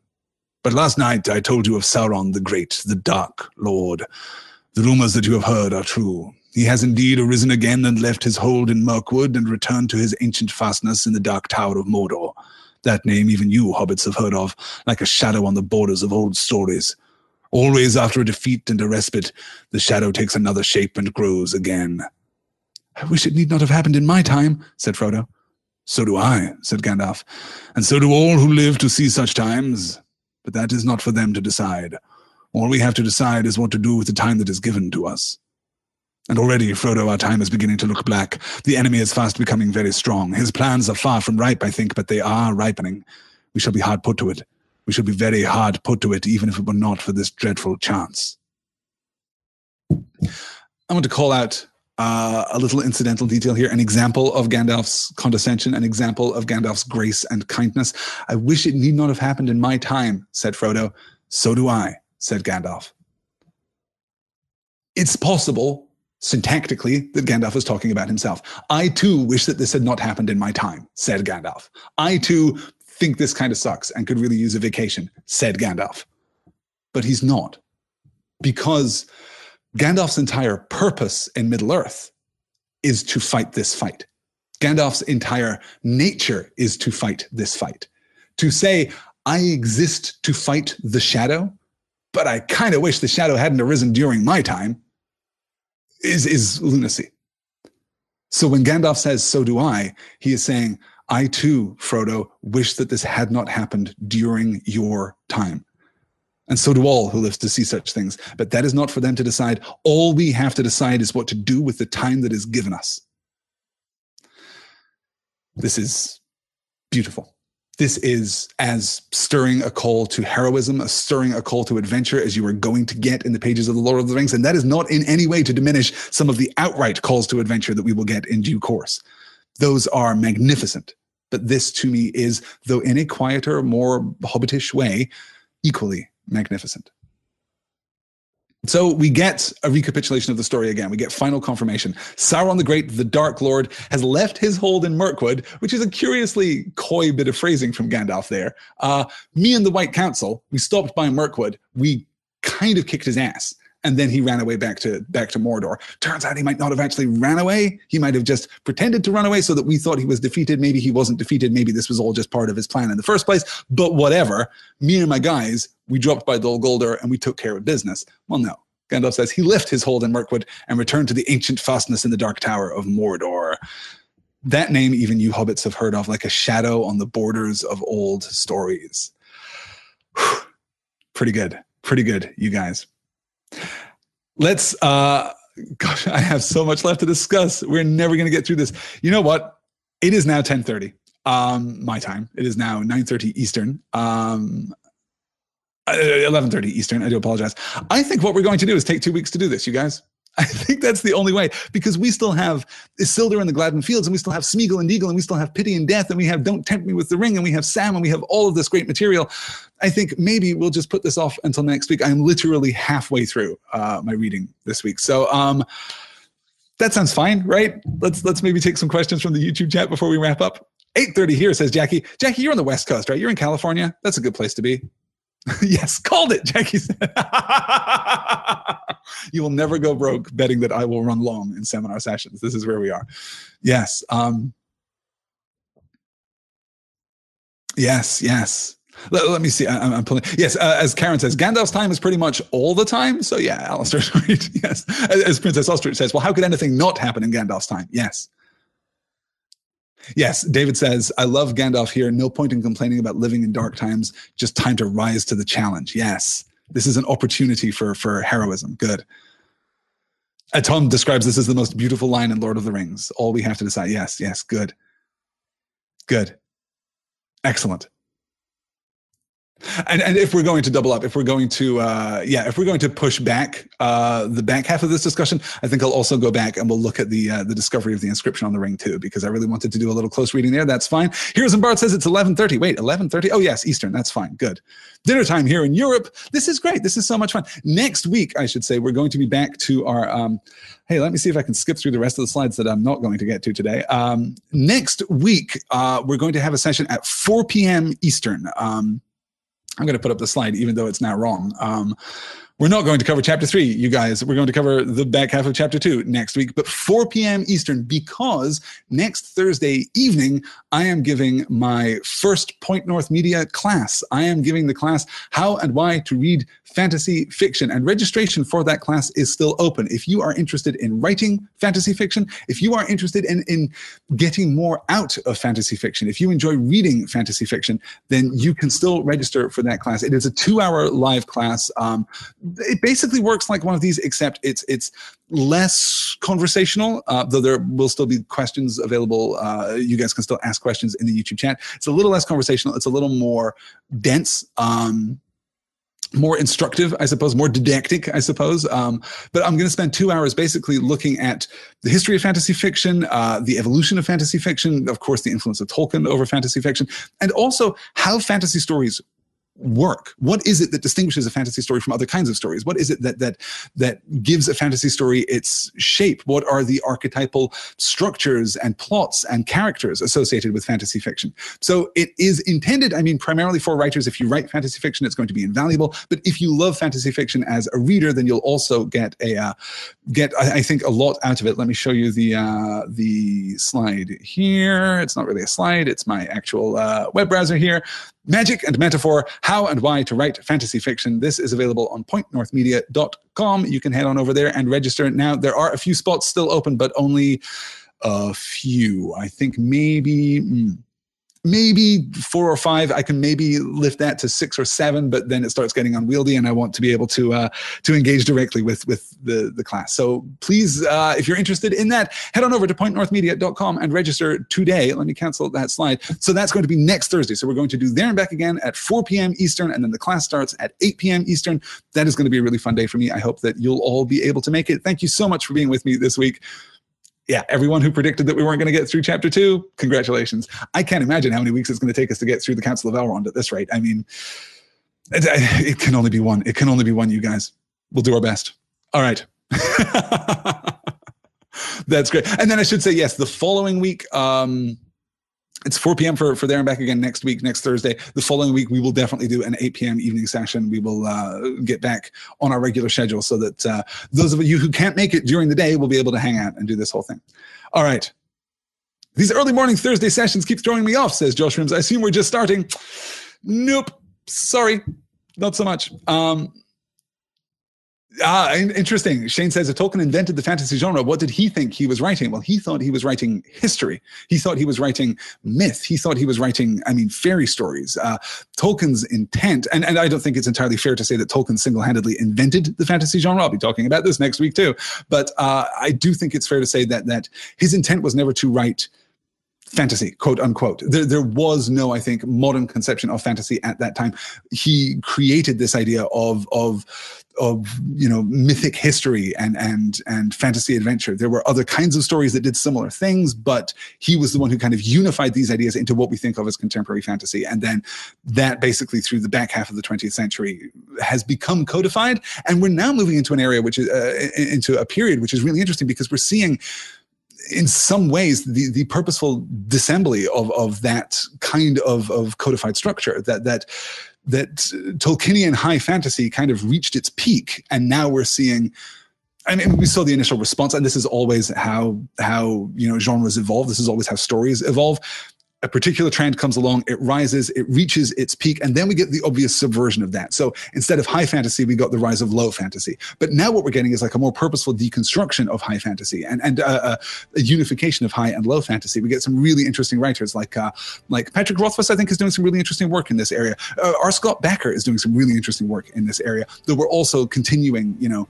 But last night I told you of Sauron the Great, the Dark Lord. The rumors that you have heard are true. He has indeed arisen again and left his hold in Mirkwood and returned to his ancient fastness in the Dark Tower of Mordor. That name even you hobbits have heard of, like a shadow on the borders of old stories. Always after a defeat and a respite, the shadow takes another shape and grows again. I wish it need not have happened in my time, said Frodo. So do I, said Gandalf, and so do all who live to see such times. But that is not for them to decide. All we have to decide is what to do with the time that is given to us. And already, Frodo, our time is beginning to look black. The enemy is fast becoming very strong. His plans are far from ripe, I think, but they are ripening. We shall be hard put to it. We shall be very hard put to it, even if it were not for this dreadful chance. I want to call out uh, a little incidental detail here, an example of Gandalf's condescension, an example of Gandalf's grace and kindness. I wish it need not have happened in my time, said Frodo. So do I, said Gandalf. It's possible, syntactically, that Gandalf was talking about himself. I too wish that this had not happened in my time, said Gandalf. I too think this kind of sucks and could really use a vacation, said Gandalf. But he's not. Because Gandalf's entire purpose in Middle Earth is to fight this fight. Gandalf's entire nature is to fight this fight. To say, I exist to fight the shadow, but I kind of wish the shadow hadn't arisen during my time, is, is lunacy. So when Gandalf says, So do I, he is saying, I too, Frodo, wish that this had not happened during your time. And so do all who live to see such things. But that is not for them to decide. All we have to decide is what to do with the time that is given us. This is beautiful. This is as stirring a call to heroism, a stirring a call to adventure as you are going to get in the pages of the Lord of the Rings. And that is not in any way to diminish some of the outright calls to adventure that we will get in due course. Those are magnificent. But this to me is, though in a quieter, more hobbitish way, equally magnificent. So we get a recapitulation of the story again. We get final confirmation. Sauron the Great, the Dark Lord, has left his hold in Mirkwood, which is a curiously coy bit of phrasing from Gandalf there. Uh, me and the White Council, we stopped by Mirkwood. We kind of kicked his ass and then he ran away back to back to Mordor. Turns out he might not have actually ran away. He might have just pretended to run away so that we thought he was defeated. Maybe he wasn't defeated. Maybe this was all just part of his plan in the first place. But whatever. Me and my guys, we dropped by Dol Guldur and we took care of business. Well, no. Gandalf says he left his hold in Mirkwood and returned to the ancient fastness in the Dark Tower of Mordor. That name, even you hobbits have heard of, like a shadow on the borders of old stories. Pretty good. Pretty good, you guys. Let's, uh, gosh, I have so much left to discuss. We're never going to get through this. You know what? It is now 1030 um, my time. It is now 9.30 Eastern. Um, 11.30 uh, Eastern. I do apologize. I think what we're going to do is take two weeks to do this, you guys. I think that's the only way because we still have Isildur and the Gladden Fields, and we still have Smeagol and Deagol, and we still have Pity and Death, and we have Don't Tempt Me with the Ring, and we have Sam, and we have all of this great material. I think maybe we'll just put this off until next week. I'm literally halfway through uh, my reading this week, so um, that sounds fine, right? Let's let's maybe take some questions from the YouTube chat before we wrap up. 8:30 here says Jackie. Jackie, you're on the West Coast, right? You're in California. That's a good place to be. yes, called it, Jackie said. you will never go broke betting that I will run long in seminar sessions. This is where we are. Yes. Um, yes, yes. Let, let me see. I, am pulling. Yes, uh, as Karen says, Gandalf's time is pretty much all the time. So yeah, Alistair's right. Yes. As Princess Ostrich says, well, how could anything not happen in Gandalf's time? Yes. Yes, David says, I love Gandalf here. No point in complaining about living in dark times, just time to rise to the challenge. Yes, this is an opportunity for, for heroism. Good. Uh, Tom describes this as the most beautiful line in Lord of the Rings. All we have to decide. Yes, yes, good. Good. Excellent. And, and if we're going to double up, if we're going to, uh, yeah, if we're going to push back uh, the back half of this discussion, I think I'll also go back and we'll look at the uh, the discovery of the inscription on the ring too, because I really wanted to do a little close reading there. That's fine. Here's and Bart says it's 11:30. Wait, 11:30? Oh yes, Eastern. That's fine. Good. Dinner time here in Europe. This is great. This is so much fun. Next week, I should say, we're going to be back to our. Um, hey, let me see if I can skip through the rest of the slides that I'm not going to get to today. Um, next week, uh, we're going to have a session at 4 p.m. Eastern. Um, I'm going to put up the slide, even though it's now wrong. Um, we're not going to cover chapter three, you guys. We're going to cover the back half of chapter two next week, but 4 p.m. Eastern, because next Thursday evening, I am giving my first Point North Media class. I am giving the class How and Why to Read Fantasy Fiction, and registration for that class is still open. If you are interested in writing fantasy fiction, if you are interested in, in getting more out of fantasy fiction, if you enjoy reading fantasy fiction, then you can still register for that class. It is a two hour live class. Um, it basically works like one of these, except it's it's less conversational. Uh, though there will still be questions available. Uh, you guys can still ask questions in the YouTube chat. It's a little less conversational. It's a little more dense. Um, more instructive, I suppose, more didactic, I suppose. Um, but I'm going to spend two hours basically looking at the history of fantasy fiction, uh, the evolution of fantasy fiction, of course, the influence of Tolkien over fantasy fiction, and also how fantasy stories work? What is it that distinguishes a fantasy story from other kinds of stories? What is it that that that gives a fantasy story its shape? What are the archetypal structures and plots and characters associated with fantasy fiction? So it is intended i mean primarily for writers. If you write fantasy fiction it's going to be invaluable. But if you love fantasy fiction as a reader then you'll also get a uh, get I, I, think a lot out of it. Let me show you the uh, the slide here. It's not really a slide. It's my actual uh, web browser here Magic and Metaphor How and Why to Write Fantasy Fiction. This is available on pointnorthmedia.com. You can head on over there and register. Now, there are a few spots still open, but only a few. I think maybe. Hmm, maybe four or five. I can maybe lift that to six or seven, but then it starts getting unwieldy, and I want to be able to uh, to engage directly with with the the class. So please, uh, if you're interested in that, head on over to pointnorthmedia.com and register today. Let me cancel that slide. So that's going to be next Thursday. So we're going to do there and back again at 4 p.m. Eastern, and then the class starts at 8 p.m. Eastern. That is going to be a really fun day for me. I hope that you'll all be able to make it. Thank you so much for being with me this week yeah, everyone who predicted that we weren't going to get through chapter two, congratulations. I can't imagine how many weeks it's going to take us to get through the Council of Elrond at this rate. I mean, it, it can only be one. It can only be one, you guys. we'll do our best. All right. That's great. And then I should say, yes, the following week, um, it's 4 p.m. for, for there and back again next week, next Thursday. The following week, we will definitely do an 8 p.m. evening session. We will uh, get back on our regular schedule so that uh, those of you who can't make it during the day will be able to hang out and do this whole thing. All right. These early morning Thursday sessions keep throwing me off, says Josh Rims. I assume we're just starting. Nope. Sorry. Not so much. Um, Ah, interesting. Shane says if Tolkien invented the fantasy genre, what did he think he was writing? Well, he thought he was writing history. He thought he was writing myth. He thought he was writing, I mean, fairy stories. Uh, Tolkien's intent, and, and I don't think it's entirely fair to say that Tolkien single handedly invented the fantasy genre. I'll be talking about this next week too. But uh, I do think it's fair to say that that his intent was never to write fantasy, quote unquote. There, there was no, I think, modern conception of fantasy at that time. He created this idea of of of you know mythic history and and and fantasy adventure. There were other kinds of stories that did similar things, but he was the one who kind of unified these ideas into what we think of as contemporary fantasy. And then that basically through the back half of the 20th century has become codified. And we're now moving into an area which is uh, into a period which is really interesting because we're seeing in some ways the, the purposeful dissembly of, of that kind of, of codified structure that that that Tolkienian high fantasy kind of reached its peak, and now we're seeing. I mean, we saw the initial response, and this is always how how you know genres evolve. This is always how stories evolve a particular trend comes along, it rises, it reaches its peak, and then we get the obvious subversion of that. So instead of high fantasy, we got the rise of low fantasy. But now what we're getting is like a more purposeful deconstruction of high fantasy and and uh, uh, a unification of high and low fantasy. We get some really interesting writers like uh, like Patrick Rothfuss. I think is doing some really interesting work in this area. Uh, R. Scott Bakker is doing some really interesting work in this area. Though we're also continuing, you know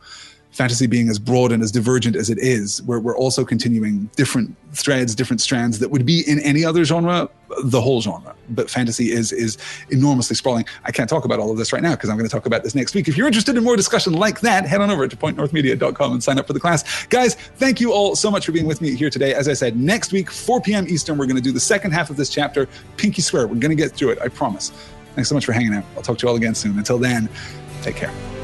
fantasy being as broad and as divergent as it is, where we're also continuing different threads, different strands that would be in any other genre, the whole genre. But fantasy is is enormously sprawling. I can't talk about all of this right now because I'm going to talk about this next week. If you're interested in more discussion like that, head on over to pointnorthmedia.com and sign up for the class. Guys, thank you all so much for being with me here today. As I said, next week, 4 p.m. Eastern, we're going to do the second half of this chapter. Pinky swear, we're going to get through it. I promise. Thanks so much for hanging out. I'll talk to you all again soon. Until then, take care.